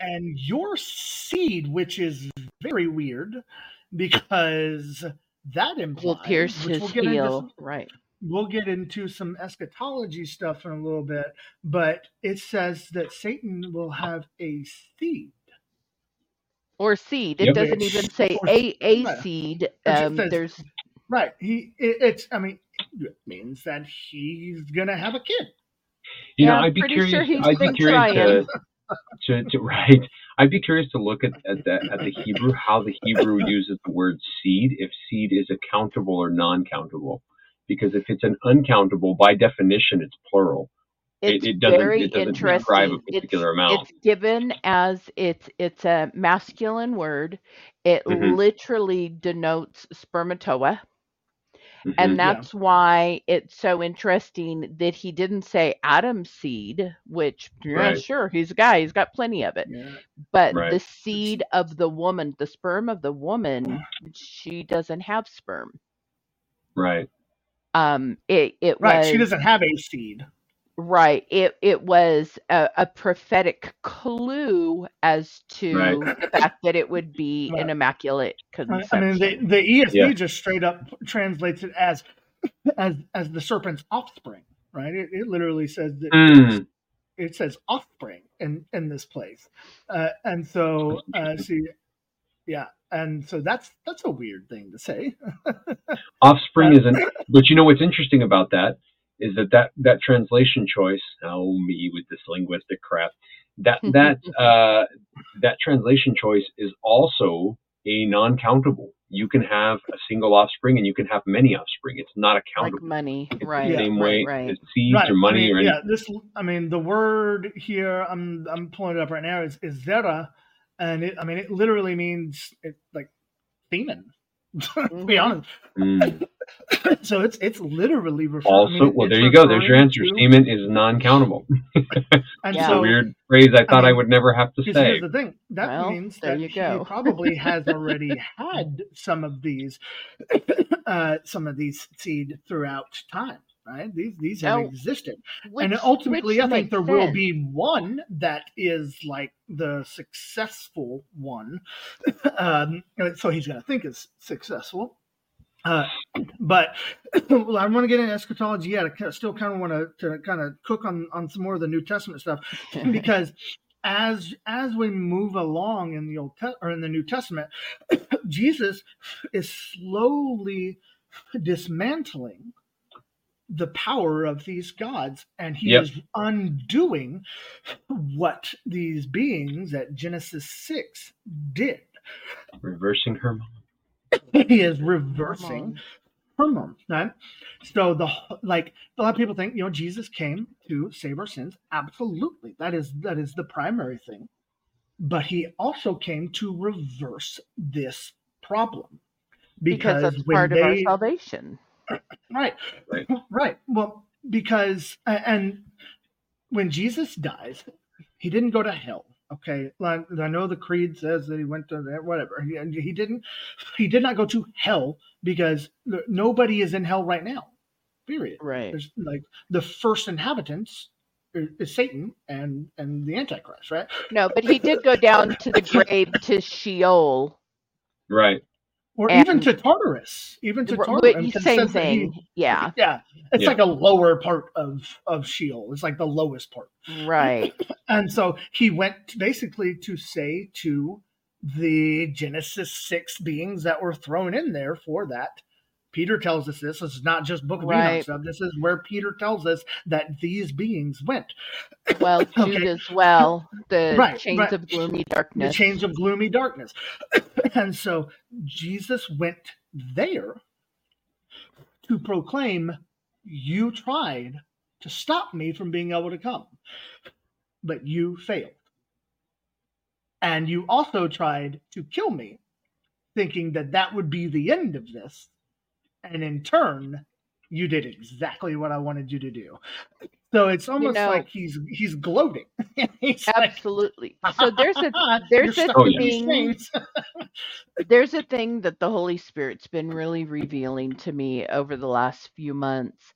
and your seed, which is very weird, because that implies will pierce which his we'll get into heel. some- Right. we'll get into some eschatology stuff in a little bit, but it says that Satan will have a seed. Or seed. It Yep. doesn't Which- even say a a right. seed. Um, says- there's Right. He. It, it's. I mean, it means that he's gonna have a kid. You know, Yeah, I'm I'd be curious. sure I'd be curious to, trying. to, to right. I'd be curious to look at at the at the Hebrew, how the Hebrew uses the word seed. If seed is a countable or non-countable, because if it's an uncountable, by definition, it's plural. It- it's it doesn't- very it doesn't interesting. a It's- particular amount. It's given as it's it's a masculine word. It Mhm. literally denotes spermatoa. Mhm. And that's why it's so interesting that he didn't say Adam's seed, which, yeah, Right. sure, he's a guy, he's got plenty of it. Yeah. But Right. the seed of the woman, the sperm of the woman, she doesn't have sperm. right. Um, it it Right. was She doesn't have a seed. Right. It it was a, a prophetic clue as to Right. the fact that it would be Right. an immaculate conception. I mean, the, the ESV Yeah. just straight up translates it as as as the serpent's offspring. Right. It, it literally says that Mm. it says offspring in in this place, uh, and so uh, see, yeah, and so that's that's a weird thing to say. Offspring isn't. But you know what's interesting about that is that that that translation choice. Oh me with this linguistic crap. that that uh, that translation choice is also a non-countable. You can have a single offspring and you can have many offspring. It's not a Like countable. money, It's right? the same right, way right. as seeds Right. or money I mean, or yeah, this. I mean, the word here. I'm I'm pulling it up right now. Is is zera, and it. I mean, it literally means it like semen. to be Mhm. honest, Mm. so it's it's literally referring. I Also, mean, well, it's there you go. There's your answer. to- Semen is non-countable. And Yeah. So a weird phrase I thought I, mean, would never have to say. here's the thing. That Well, means there that you he go. probably has already had some of these, uh, some of these seed throughout time, right? These these have Oh, existed, Which, and ultimately, I think makes there will be one that is like the successful one. um, so he's going to think is successful. Uh, but well, I want to get into eschatology yet. I still kind of want to, to kind of cook on, on some more of the New Testament stuff because as as we move along in the old Te- or in the New Testament, Jesus is slowly dismantling the power of these gods, and he Yep. is undoing what these beings at Genesis six did. Reversing her. He is reversing Hormones. right? So the like a lot of people think you know Jesus came to save our sins. Absolutely, that is that is the primary thing. But he also came to reverse this problem because because, that's part of our salvation. right Right. right well because and when Jesus dies, he didn't go to hell. Okay, like, I know the creed says that he went to there, whatever. He, he didn't. He did not go to hell because nobody is in hell right now. Period. Right. There's like the first inhabitants is, is Satan and and the Antichrist, right? No, but he did go down to the grave to Sheol. Right. Or And- even to Tartarus, even to Tartarus. what- Same says that he- thing. Yeah. yeah, it's Yeah. like a lower part of of Sheol. It's like the lowest part. Right. And so he went basically to say to the Genesis 6 beings that were thrown in there for that. Peter tells us this. This is not just Book of Enoch Right. stuff. This is where Peter tells us that these beings went. Well, Jude Okay. as well. The Right, chains right. of gloomy darkness. The chains of gloomy darkness. and so Jesus went there to proclaim, You tried to stop me from being able to come, but you failed. And you also tried to kill me, thinking that that would be the end of this. And in turn, you did exactly what I wanted you to do. So it's almost know- like he's he's gloating. He's like, Absolutely. So there's a there's a stuck with yeah. these thing there's a thing that the Holy Spirit's been really revealing to me over the last few months.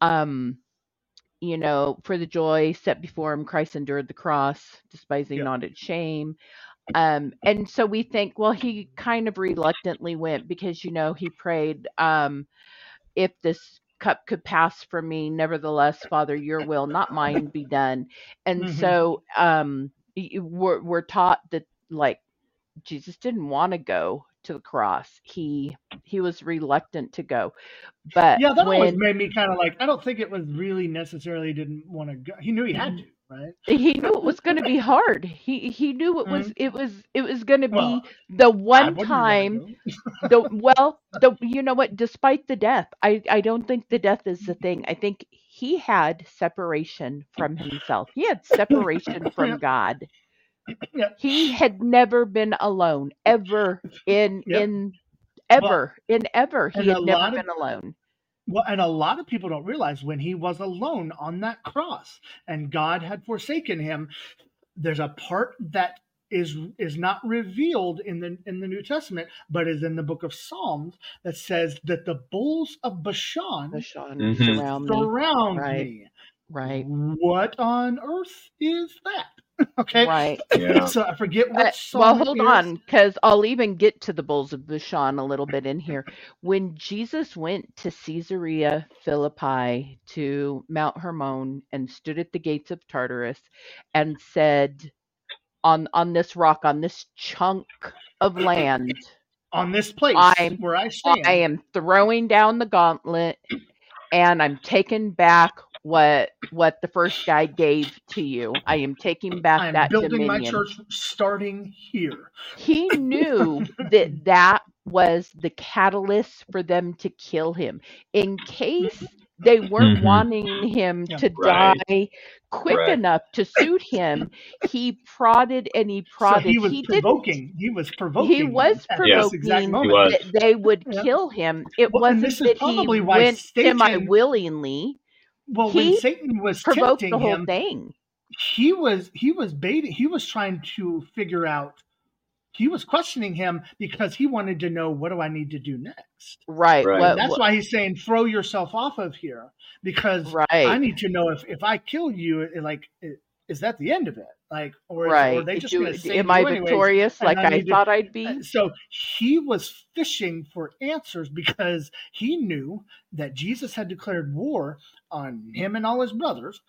Um, you know, for the joy set before him, Christ endured the cross, despising Yeah. not its shame. Um, and so we think, well, he kind of reluctantly went because, you know, he prayed, um, if this cup could pass from me, nevertheless, Father, your will, not mine, be done. And Mhm. so um, we're, we're taught that, like, Jesus didn't want to go to the cross. He he was reluctant to go. But Yeah, that always made me kind of like. I don't think it was really necessarily didn't want to go. He knew he had to, right? he knew it was going to be hard. He he knew it was it was it was going to be Well, the one time the well the you know what despite the death I I don't think the death is the thing. I think he had separation from himself. He had separation from. God. Yep. He had never been alone ever in Yep. in ever in ever he had never lot of- been alone. Well, and a lot of people don't realize when he was alone on that cross and God had forsaken him, there's a part that is is not revealed in the in the New Testament, but is in the book of Psalms that says that the bulls of Bashan Bashan Mhm. surround me. surround Right. me. Right. What on earth is that? okay, Right. Yeah. so I forget what Uh, well, hold is. on, because I'll even get to the bulls of Bashan a little bit in here. When Jesus went to Caesarea Philippi to Mount Hermon and stood at the gates of Tartarus and said, "On on this rock, on this chunk of land, On this place I'm- where I stand, I am throwing down the gauntlet, and I'm taking back what what the first guy gave to you. I am taking back I am that building my church starting here. He knew that that was the catalyst for them to kill him in case they weren't Mhm. wanting him Yeah. to Right. die quick Right. enough to suit him. He prodded and he So prodded. he was didn't provoking. He was provoking. he was at this exact provoking moment. He was. that they would Yeah. kill him. It Well, wasn't this is that probably he why went Satan- semi willingly. Well, when Satan was Provoked tempting the whole him, thing. he was he was baiting. He was trying to figure out. He was questioning him because he wanted to know what do I need to do next. Right. Right. What, That's what- why he's saying throw yourself off of here because right. I need to know if if I kill you, it- like it- is that the end of it? Like or, is- or are they just Do- going to save am you I victorious like I I, need to- thought I'd be? Uh, So he was fishing for answers because he knew that Jesus had declared war on him and all his brothers,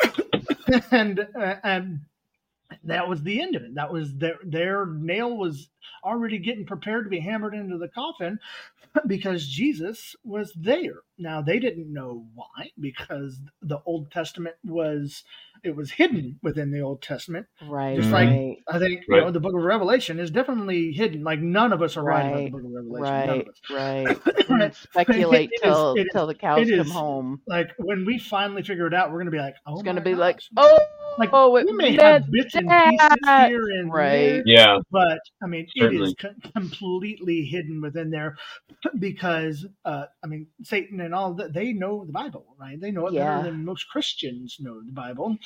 and uh, and that was the end of it. That was their their nail was already getting prepared to be hammered into the coffin because Jesus was there. Now they didn't know why because the Old Testament was it was hidden within the Old Testament. Right. Just like right. I think you know the Book of Revelation is definitely hidden. Like none of us are right, about the Book of Revelation. None of Right. us. Right. Right. Speculate It is- till it is- till the cows it come is- home. Like when we finally figure it out, we're gonna be like, oh, It's gonna my be like, oh, like oh, it we may meant have bits and pieces that. here and Right. there, Yeah. but I mean, it Certainly. is co- completely hidden within there because uh, I mean, Satan and all that they know the Bible, right? They know it Yeah. better than most Christians know the Bible,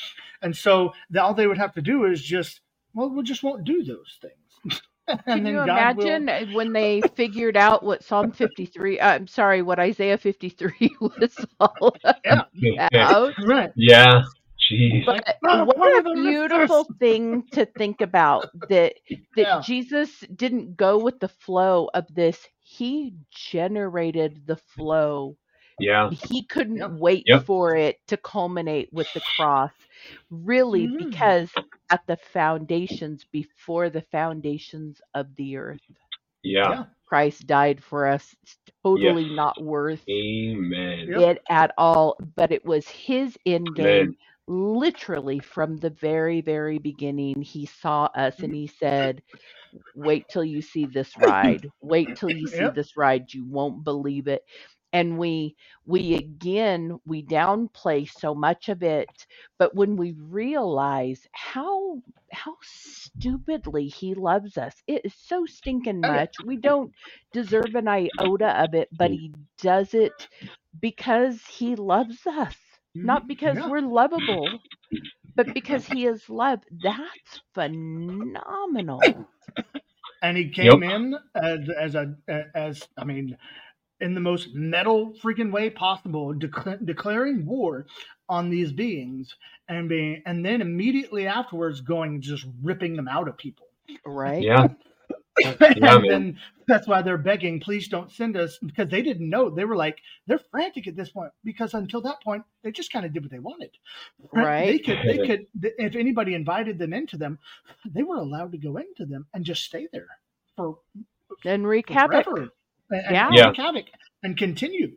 and so the, all they would have to do is just, well, we just won't do those things. and Can then you God imagine uh, when they figured out what Psalm 53, uh, I'm sorry, what Isaiah 53 was all Yeah. about? right? Yeah. Jeez. But "Oh, what what a beautiful listeners?" thing to think about that that Yeah. Jesus didn't go with the flow of this. He generated the flow. Yeah. He couldn't Yep. wait Yep. for it to culminate with the cross. Really, Mhm. because at the foundations, before the foundations of the earth, Yeah. Yeah. Christ died for us. It's totally not worth Amen. Yep. it at all, but it was his end Amen. Literally from the very, very beginning, he saw us and mm-hmm. he said, Wait till you see this ride. Wait till you see Yep. this ride. You won't believe it. And we we again we downplay so much of it, but when we realize how how stupidly he loves us, it is so stinking Oh, much. We don't deserve an iota of it, but mm-hmm. he does it because he loves us, not Mhm. because Yeah. we're lovable, but because he is love. That's phenomenal. and he came Yep. in as as a as I mean, in the most metal freaking way possible, decla- declaring war on these beings, and being and then immediately afterwards going just ripping them out of people. Right? Yeah. and then that's why they're begging, please don't send us because they didn't know. They were like they're frantic at this point because until that point they just kind of did what they wanted. Right. They could they could if anybody invited them into them, they were allowed to go into them and just stay there for And wreak havoc. forever and, and Yeah. Yeah. wreak havoc and continue.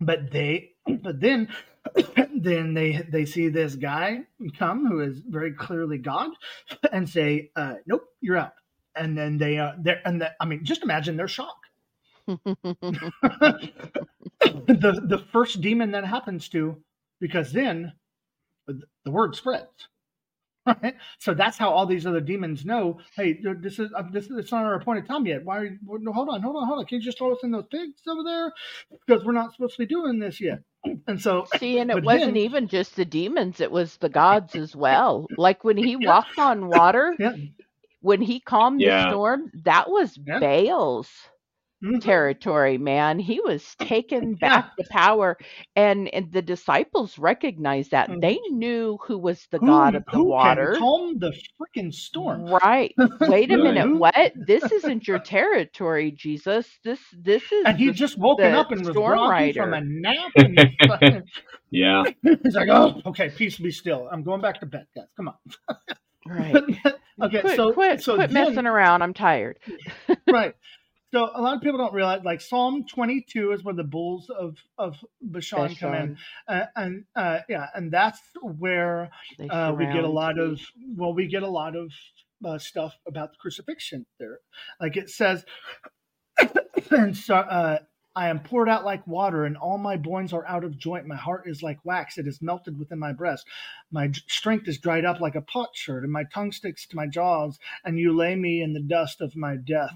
But they, but then, then they they see this guy come who is very clearly God, and say, uh, "Nope, you're out." And then they uh, they're and the, I mean, just imagine their shock. the the first demon that happens to, because then the word spreads. Right? So that's how all these other demons know. Hey, this is uh, this is it's not our appointed time yet. Why? Are you, no, hold on, hold on, hold on. Can you just throw us in those pigs over there? Because we're not supposed to be doing this yet. And so, See, and it wasn't then- even just the demons, it was the gods as well. Like when he Yeah. walked on water, yeah, when he calmed Yeah. the storm, that was Yeah. Baal's Mhm. territory, man. He was taking back the power, and, and the disciples recognized that. Mhm. They knew who was the Who- god of the who water. Can calm the freaking storm. Right. Wait a Right. minute. What? This isn't your territory, Jesus. This this is And he the- just woken up and was storm from a nap. And Yeah. he's like, "Oh, okay, peace be still. I'm going back to bed, guys. Come on." Right. okay, quit, so quit, so quit then- messing around. I'm tired. right. So a lot of people don't realize, like Psalm 22 is where the bulls of of Bashan, come in, uh, and uh, yeah, and that's where uh, we get a lot of well, we get a lot of uh, stuff about the crucifixion there. Like it says, and so uh, I am poured out like water, and all my bones are out of joint. My heart is like wax; it is melted within my breast. My strength is dried up like a potsherd, and my tongue sticks to my jaws. And you lay me in the dust of my death.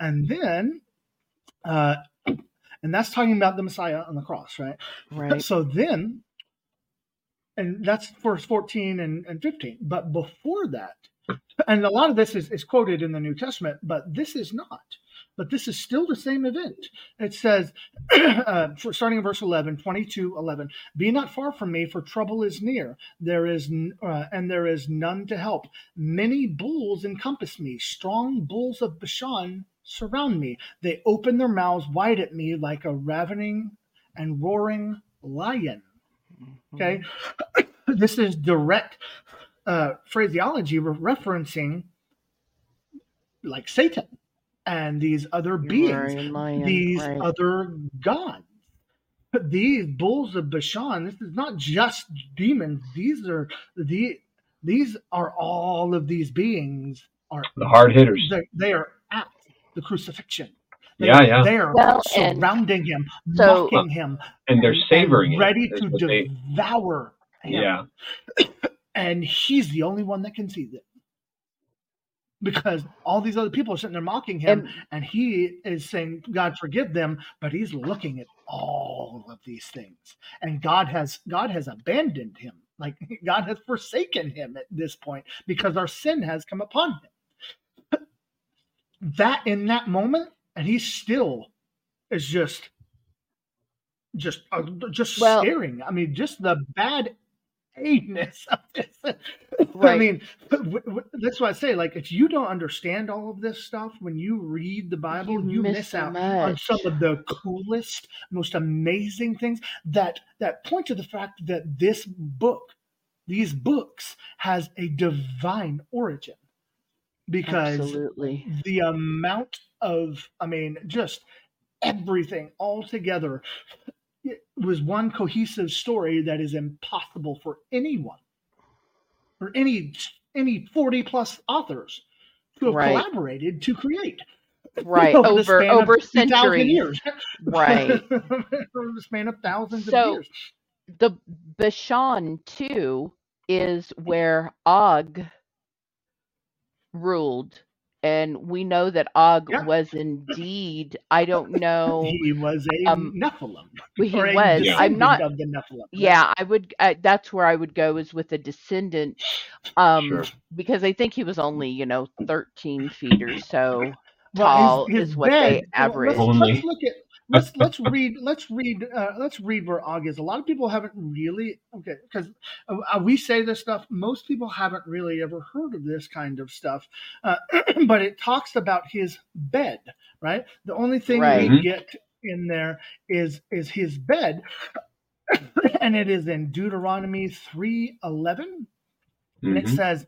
And then, uh, and that's talking about the Messiah on the cross, right? Right. So then, and that's verse 14 and, and 15. But before that, and a lot of this is, is quoted in the New Testament, but this is not. But this is still the same event. It says, uh, starting in verse 11, 22, 11, Be not far from me, for trouble is near. There is, uh, and there is none to help. Many bulls encompass me. Strong bulls of Bashan surround me. They open their mouths wide at me like a ravening and roaring lion. Okay. Mm-hmm. this is direct uh, phraseology referencing like Satan and these other beings, these right. other gods. These bulls of Bashan, this is not just demons. These are the these are all of these beings are the hard hitters. They, they are at the crucifixion. They, yeah, yeah. They are well, surrounding him, so, mocking uh, him, and they're savoring and ready to devour they, him. Yeah. and he's the only one that can see it because all these other people are sitting there mocking him and, and, he is saying god forgive them but he's looking at all of these things. And god has god has abandoned him. Like god has forsaken him at this point because our sin has come upon him. That in that moment and he still is just just uh, just well, staring. I mean just the bad heinous of this. Right. I mean, that's why I say, like, if you don't understand all of this stuff when you read the Bible, you, you miss, miss out much. on some of the coolest, most amazing things that that point to the fact that this book, these books, has a divine origin. Because Absolutely. the amount of, I mean, just everything all together it was one cohesive story that is impossible for anyone or any any 40 plus authors to have right. collaborated to create. Right. Over over centuries. years. Right. Over the span of thousands so, of years. the bashan too is where og ruled and we know that Og yeah. was indeed. I don't know. He was a um, Nephilim. He was. I'm not of the Nephilim. Yeah, I would. Uh, that's where I would go is with a descendant, um, sure. because I think he was only you know 13 feet or so well, tall his, his is what bed, they average. Well, let's, let's, look at let's let's read let's read uh, let's read where Og is. A lot of people haven't really okay because uh, uh, we say this stuff. Most people haven't really ever heard of this kind of stuff, uh, but it talks about his bed. Right. The only thing right. we mm-hmm. get in there is is his bed, and it is in Deuteronomy three eleven, and mm-hmm. it says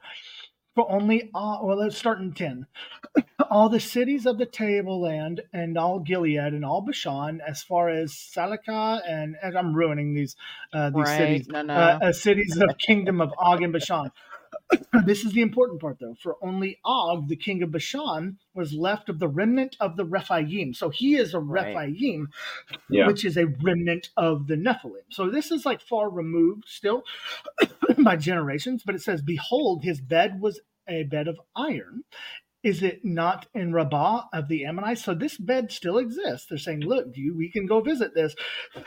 for only all, well let's start in 10 all the cities of the tableland and all gilead and all bashan as far as Salecah and, and i'm ruining these uh, these right. cities no, no. Uh, uh, cities of kingdom of og and bashan this is the important part, though. For only Og, the king of Bashan, was left of the remnant of the Rephaim. So he is a right. Rephaim, yeah. which is a remnant of the Nephilim. So this is like far removed still by generations. But it says, Behold, his bed was a bed of iron, is it not in Rabbah of the Ammonites? So this bed still exists. They're saying, look, you, we can go visit this.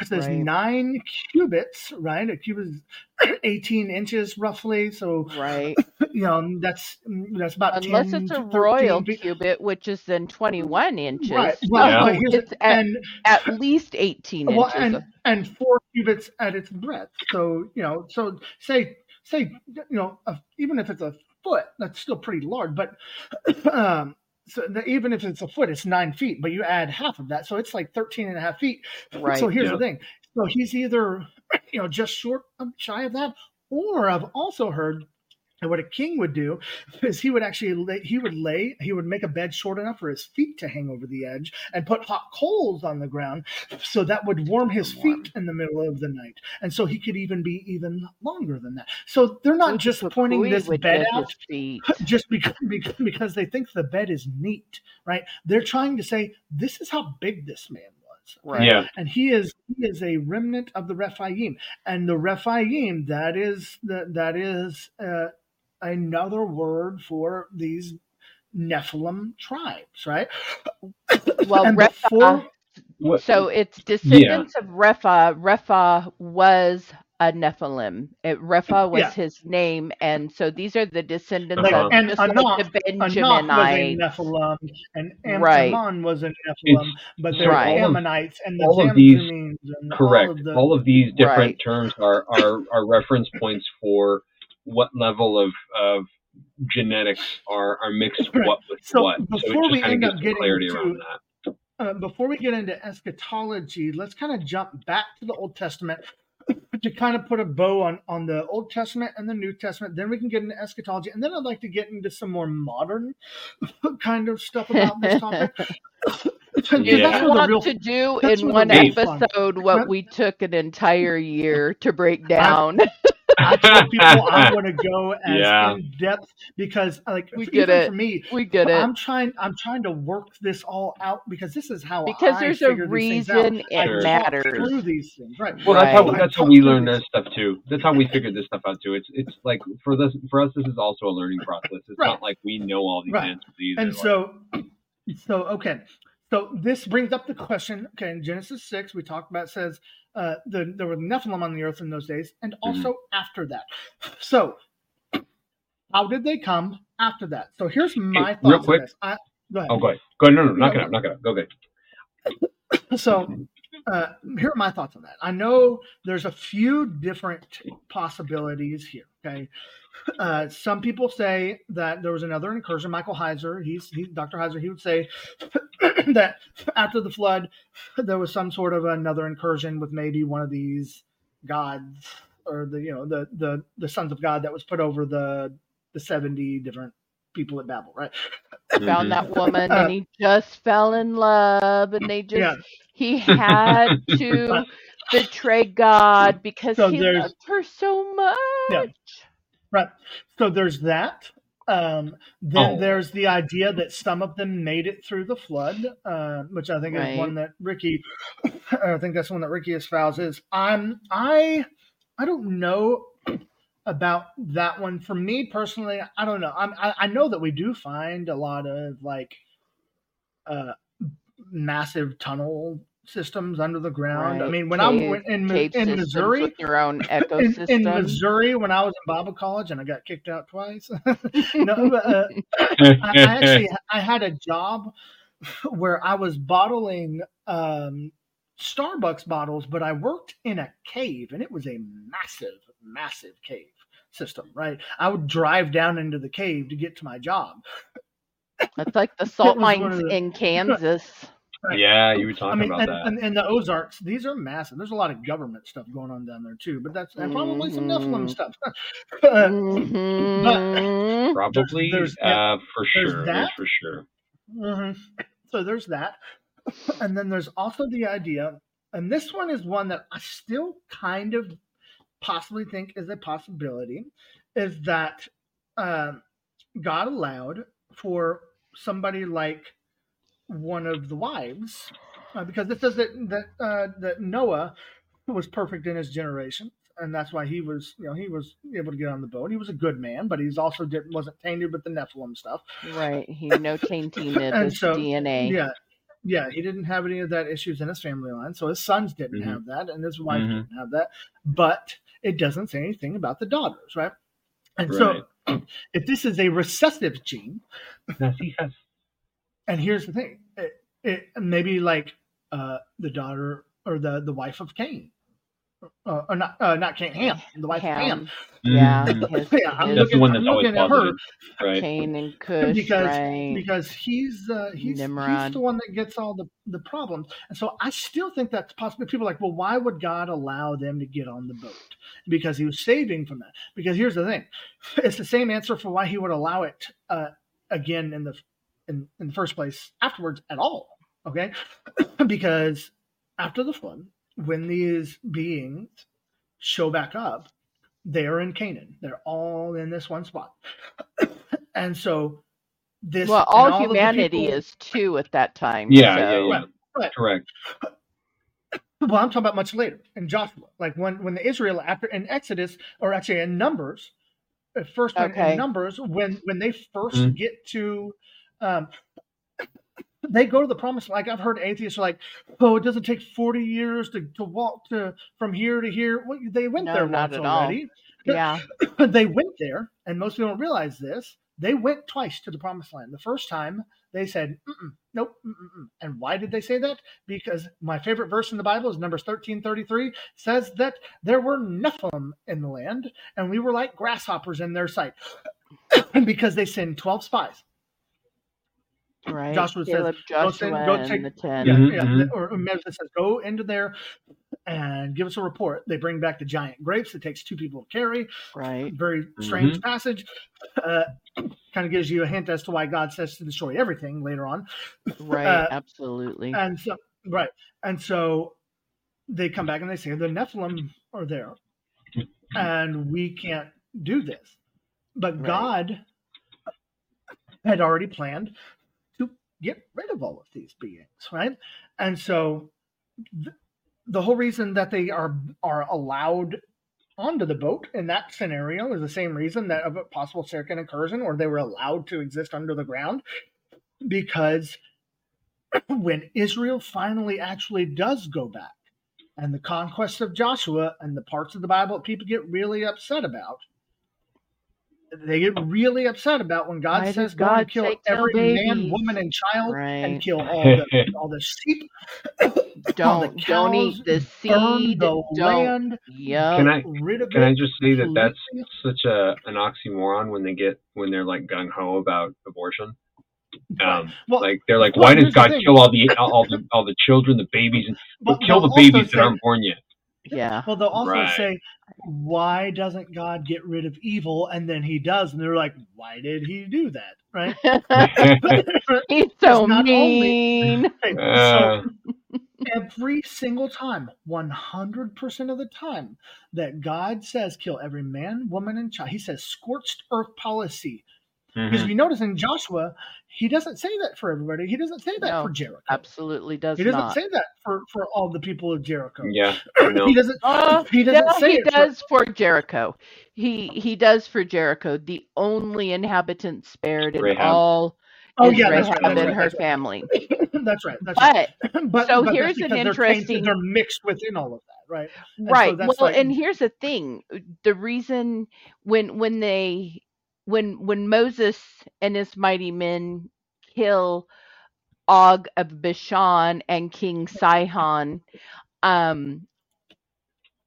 There's right. nine cubits, right? A cubit is 18 inches roughly. So, right. you know, that's that's about Unless 10, it's a royal feet. cubit, which is then 21 inches. Right. Well, yeah. it's at, and, at least 18 well, inches. And, and four cubits at its breadth. So, you know, so say, say, you know, even if it's a foot. That's still pretty large, but um, so the, even if it's a foot, it's nine feet, but you add half of that. So it's like 13 and a half feet. Right. So here's yeah. the thing. So he's either, you know, just short, shy of that, or I've also heard And what a king would do is he would actually lay, he would lay he would make a bed short enough for his feet to hang over the edge and put hot coals on the ground so that would warm his feet in the middle of the night and so he could even be even longer than that so they're not just pointing this bed out his feet. just because, because because they think the bed is neat right they're trying to say this is how big this man was Right. Yeah. and he is he is a remnant of the Rephaim, and the Rephaim that is that that is uh, another word for these Nephilim tribes, right? Well, and Repha, before What- so it's descendants of Repha. Repha was a Nephilim. It, Repha was Yeah. his name, and so these are the descendants Like, of and just like Anak- the Anak was a Benjaminites. Nephilim, and Am- Right. Ammon was a Nephilim, It's- but they're Right. the Ammonites and the all of these- Zamzumines and Correct. all of the All of these different Right. terms are, are are reference points for what level of of genetics are are mixed Right. what with So what. Before just we end up getting clarity to- around that. uh, before we get into eschatology, let's kind of jump back to the Old Testament to kind of put a bow on, on the Old Testament and the New Testament. Then we can get into eschatology. And then I'd like to get into some more modern kind of stuff about this topic. Because Do Yeah. that's you where the want real- to do that's in one the real fun- episode what we took an entire year to break down? I tell people I want to go as yeah. in depth because like we get it. For me, we get it. I'm trying. I'm trying to work this all out because this is how because I there's a figure these things out. reason it Sure. matters. through these things, right? Well, that's how that's how we learn this stuff too. That's how we figured this stuff out too. It's it's like for this for us, this is also a learning process. It's Right. not like we know all these Right. answers either. And Like, so, so okay, so this brings up the question. Okay, in Genesis six, we talked about it says uh, the, there were Nephilim on the earth in those days, and also after that. So, how did they come after that? So here's my Hey, thoughts. real on quick. this. I, go ahead. oh, go ahead. Go ahead. No, no, knock it out. Knock it out. Go ahead. So, uh, here are my thoughts on that. I know there's a few different possibilities here. Okay, uh, some people say that there was another incursion. Michael Heiser, he's, he's Dr. Heiser, he would say that after the flood, there was some sort of another incursion with maybe one of these gods or the you know the the the sons of God that was put over the the seventy different people at Babel, right? Mm-hmm. Found that woman and he just fell in love, and they just Yeah. He had to betray God because So he loved her so much. Yeah. Right. So there's that. Um, then Oh. there's the idea that some of them made it through the flood, uh, which I think is one that Ricky. I think that's one that Ricky espouses. I'm I I don't know about that one. For me personally, I don't know. I'm, I I know that we do find a lot of like uh, massive tunnel systems under the ground. I mean, when I Cave- went in, in Missouri, your own in, ecosystem. in Missouri when I was in Bible college and I got kicked out twice. no, but, uh, I, I actually I had a job where I was bottling um, Starbucks bottles, but I worked in a cave and it was a massive, massive cave system. Right, I would drive down into the cave to get to my job. It's like the salt mines the- in Kansas. Yeah, you were talking I talking mean, about and, that. and, and the Ozarks, these are massive. There's a lot of government stuff going on down there too, but that's and probably some Nephilim Mhm. stuff. Uh, Mhm. Probably, there's- yeah, uh, for there's sure. that. For sure. hmm So there's that. And then there's also the idea, and this one is one that I still kind of possibly think is a possibility, is that um, God allowed for somebody like one of the wives, uh, because it says that that uh, that Noah was perfect in his generation, and that's why he was, you know, he was able to get on the boat. He was a good man, but he's also didn't wasn't tainted with the Nephilim stuff. Right. He no tainting of And his so, DNA. Yeah, yeah, he didn't have any of that issues in his family line, so his sons didn't Mhm. have that, and his wife Mhm. didn't have that. But it doesn't say anything about the daughters, right? And so, if this is a recessive gene, Nacijas. And here's the thing, it, it maybe like uh, the daughter or the the wife of Cain, uh, or not uh, not Cain, Ham, the wife of Ham. Ham. Yeah, his, Yeah, I'm his That's the one I'm that's always looking at her. Right. Cain and Cush, because right? because he's uh, he's he's the one that gets all the the problems, and so I still think that's possible. People are like, well, why would God allow them to get on the boat? Because He was saving from that. Because here's the thing, it's the same answer for why He would allow it uh, again in the in, in the first place afterwards at all. Okay, because after the flood, when these beings show back up, they are in Canaan. They're all in this one spot. and so this well, and all, humanity people- is two at that time. Yeah, so- yeah, yeah. Right, right. Correct. Well, I'm talking about much later in Joshua, like when when the Israel after in Exodus or actually in Numbers, first when, Okay. in Numbers when when they 1st Mhm. get to, um, they go to the promised. Like I've heard atheists are like, oh, it doesn't take 40 years to to walk to from here to here. Well, they went No, there not once at all. already. Yeah, they went there, and most people don't realize this. They went twice to the promised land. The first time they said, mm-mm, nope. Mm-mm. And why did they say that? Because my favorite verse in the Bible is Numbers 13 33 says that there were Nephilim in the land, and we were like grasshoppers in their sight because they sent 12 spies. Right. Joshua says, Caleb, "Go send- go take- the ten. Yeah, Mhm, yeah. mhm. Or, or says, go into there and give us a report. They bring back the giant grapes. It takes two people to carry. Right. Very strange passage. Uh, kind of gives you a hint as to why God says to destroy everything later on. Right. Uh, absolutely. And so, right. And so they come back and they say, the Nephilim are there and we can't do this. But Right. God had already planned to get rid of all of these beings, right? And so th- the whole reason that they are are allowed onto the boat in that scenario is the same reason that of a possible second incursion, or they were allowed to exist under the ground, because when Israel finally actually does go back, and the conquest of Joshua and the parts of the Bible that people get really upset about, they get really upset about when God Why says, "Go God kill kill every man, woman, and child, and kill all the all the sheep, all the Don't don't eat the cows, burn seed. the Don't. land, Yep. Can I rid of can it I just say that that's such a an oxymoron when they get when they're like gung ho about abortion. Um, Well, like they're like, well, why does God kill all the all the all the children, the babies, and But kill the they'll babies that say- aren't born yet? Yeah. Well, they'll also Right. say, "Why doesn't God get rid of evil?" And then He does, and they're like, "Why did He do that?" Right? He's so It's not only- mean. Uh, so every single time, one hundred percent of the time, that God says, "Kill every man, woman, and child," He says, "Scorched earth policy." Because mhm. if you notice in Joshua, He doesn't say that for everybody. He doesn't say that No, for Jericho. Absolutely does He doesn't not. say that for for all the people of Jericho. Yeah, I. He doesn't. Uh, he doesn't yeah, say he it for- does for Jericho. He he does for Jericho. The only inhabitant spared in Rahab. all Oh yeah, that's Rahab right. That's and right. her right. family. that's right. That's right. But but So but here's an because they're tainted- interesting- they're mixed within all of that, right? And right. that's well, like- and here's the thing: the reason when when they when when Moses and his mighty men kill Og of Bashan and King Sihon, um,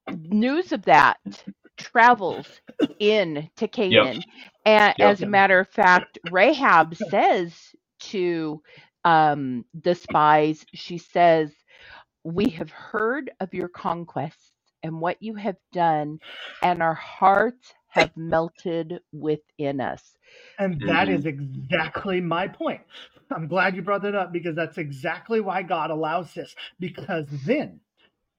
news of that travels in to Canaan, and Yep. as a matter of fact, Rahab says to um, the spies, she says, "We have heard of your conquests and what you have done, and our hearts have melted within us." And that Mhm. is exactly my point. I'm glad you brought that up because that's exactly why God allows this. Because then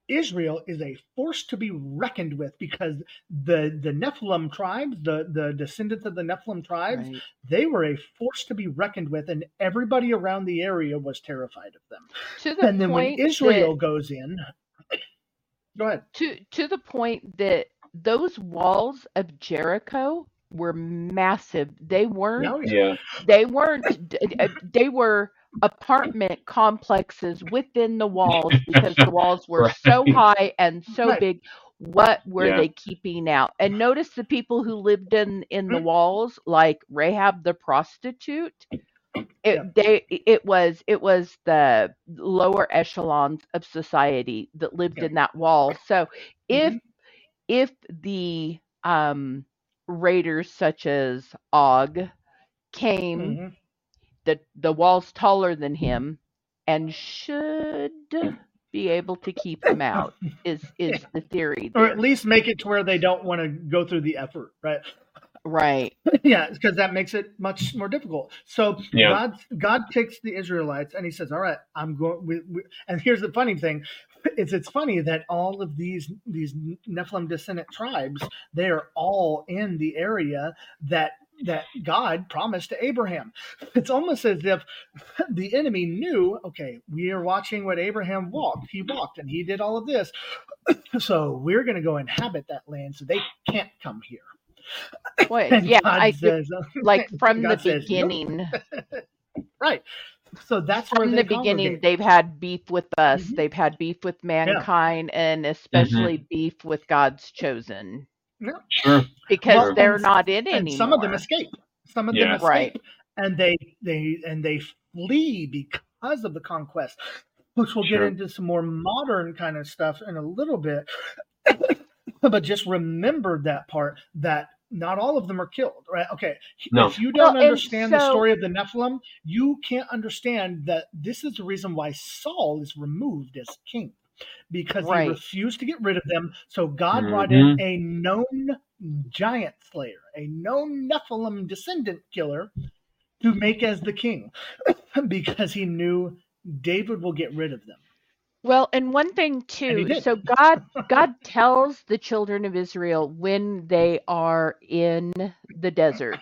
Israel is a force to be reckoned with because the, the Nephilim tribes, the, the descendants of the Nephilim tribes, Right. they were a force to be reckoned with, and everybody around the area was terrified of them. To the And then when Israel that- goes in, go ahead. to to the point that those walls of Jericho were massive. They weren't Now, Yeah, they weren't uh, they were apartment complexes within the walls because the walls were so high and so Right. big what were Yeah. they keeping out and notice the people who lived in in the Mm. walls like rahab the prostitute It Yeah. they it was it was the lower echelons of society that lived Yeah. in that wall. So if Mhm. If the um raiders such as Og came, Mhm. the the wall's taller than him and should be able to keep them out is is the theory or at least make it to where they don't want to go through the effort, right? right. yeah, because that makes it much more difficult. So Yeah. God, God takes the Israelites and He says, "All right, I'm going." We, we, and here's the funny thing: is it's funny that all of these these Nephilim descendant tribes they are all in the area that that God promised to Abraham. It's almost as if the enemy knew, okay, we are watching what Abraham walked. He walked and he did all of this. So we're going to go inhabit that land so they can't come here. Well, yeah, God I says, like from the God says, "Nope." beginning. right. So that's where From the beginning, they've had beef with us. Mhm. They've had beef with mankind, and especially beef with God's chosen Yeah. Sure. because Well, they're and- not in and anymore. some of them escape. Some of them escape, Right. and they they and they flee because of the conquest, which we'll get into some more modern kind of stuff in a little bit. but just remember that part that not all of them are killed, right? Okay, No. if you don't and understand the story of the Nephilim, you can't understand that this is the reason why Saul is removed as king because Right. he refused to get rid of them. So God brought in mm-hmm. a known giant slayer, a known Nephilim descendant killer to make as the king because he knew David will get rid of them. Well, and one thing too, so God God tells the children of Israel when they are in the desert.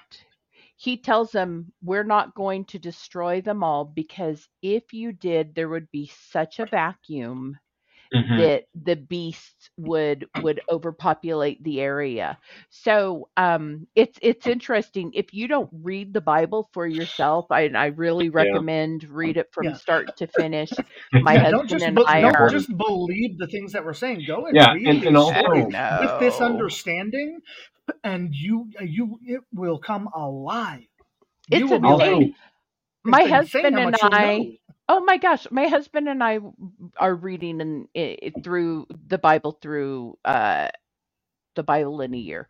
He tells them we're not going to destroy them all because if you did there would be such a vacuum Mhm. that the beasts would would overpopulate the area. So um it's it's interesting if you don't read the Bible for yourself, I I really recommend read it from Yeah. start to finish. My Yeah, don't husband just and be- I don't are just believe the things that we're saying. Go and Yeah, read and- and also- with this understanding, and you you it will come alive. It's you will be like, my it's husband and I know. Oh my gosh, my husband and I are reading and it, through the Bible through uh the Bible in a year.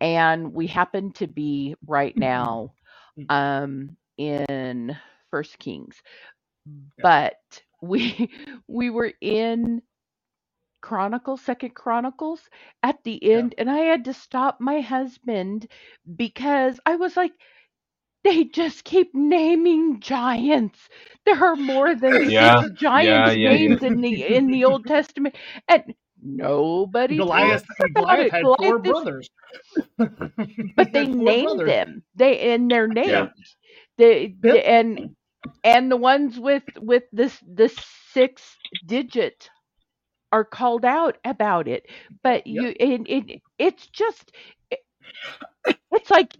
And we happen to be right now um in First Kings. But we we were in Chronicles, Second Chronicles at the end, and I had to stop my husband because I was like, they just keep naming giants. There are more than Yeah, six giants yeah, yeah. named in the in the Old Testament, and nobody Goliath, talks about Goliath it. had Goliath four is- brothers, but they named them. They and they're named. Yeah. They, Yep. they- and and the ones with with this the six digit are called out about it. But you it, it it's just it- it's like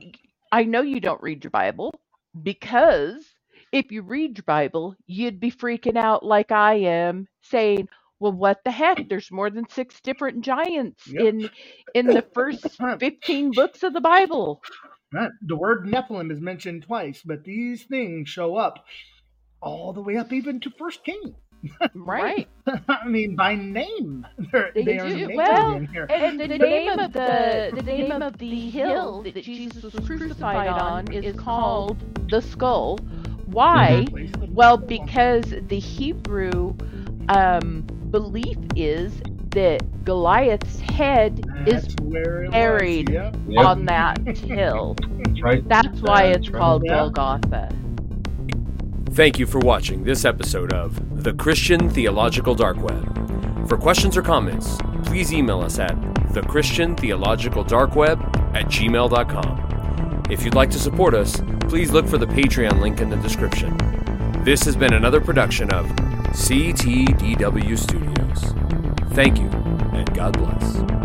I know you don't read your Bible because if you read your Bible, you'd be freaking out like I am, saying, "Well, what the heck? There's more than six different giants Yep. in in the first 15 books of the Bible." Right. The word Nephilim is mentioned twice, but these things show up all the way up even to First King. Right. I mean, by name, They're, They they are named Well, in here. And the, name of the the name of the hill that Jesus was crucified on is called the skull. Why? Well, because the Hebrew um, belief is that Goliath's head is That's where it was. buried Yep. Yep. on that hill. That's right. That's why That's it's right. called Yeah. Golgotha. Thank you for watching this episode of The Christian Theological Dark Web. For questions or comments, please email us at thechristiantheologicaldarkweb at gmail.com. If you'd like to support us, please look for the Patreon link in the description. This has been another production of CTDW Studios. Thank you, and God bless.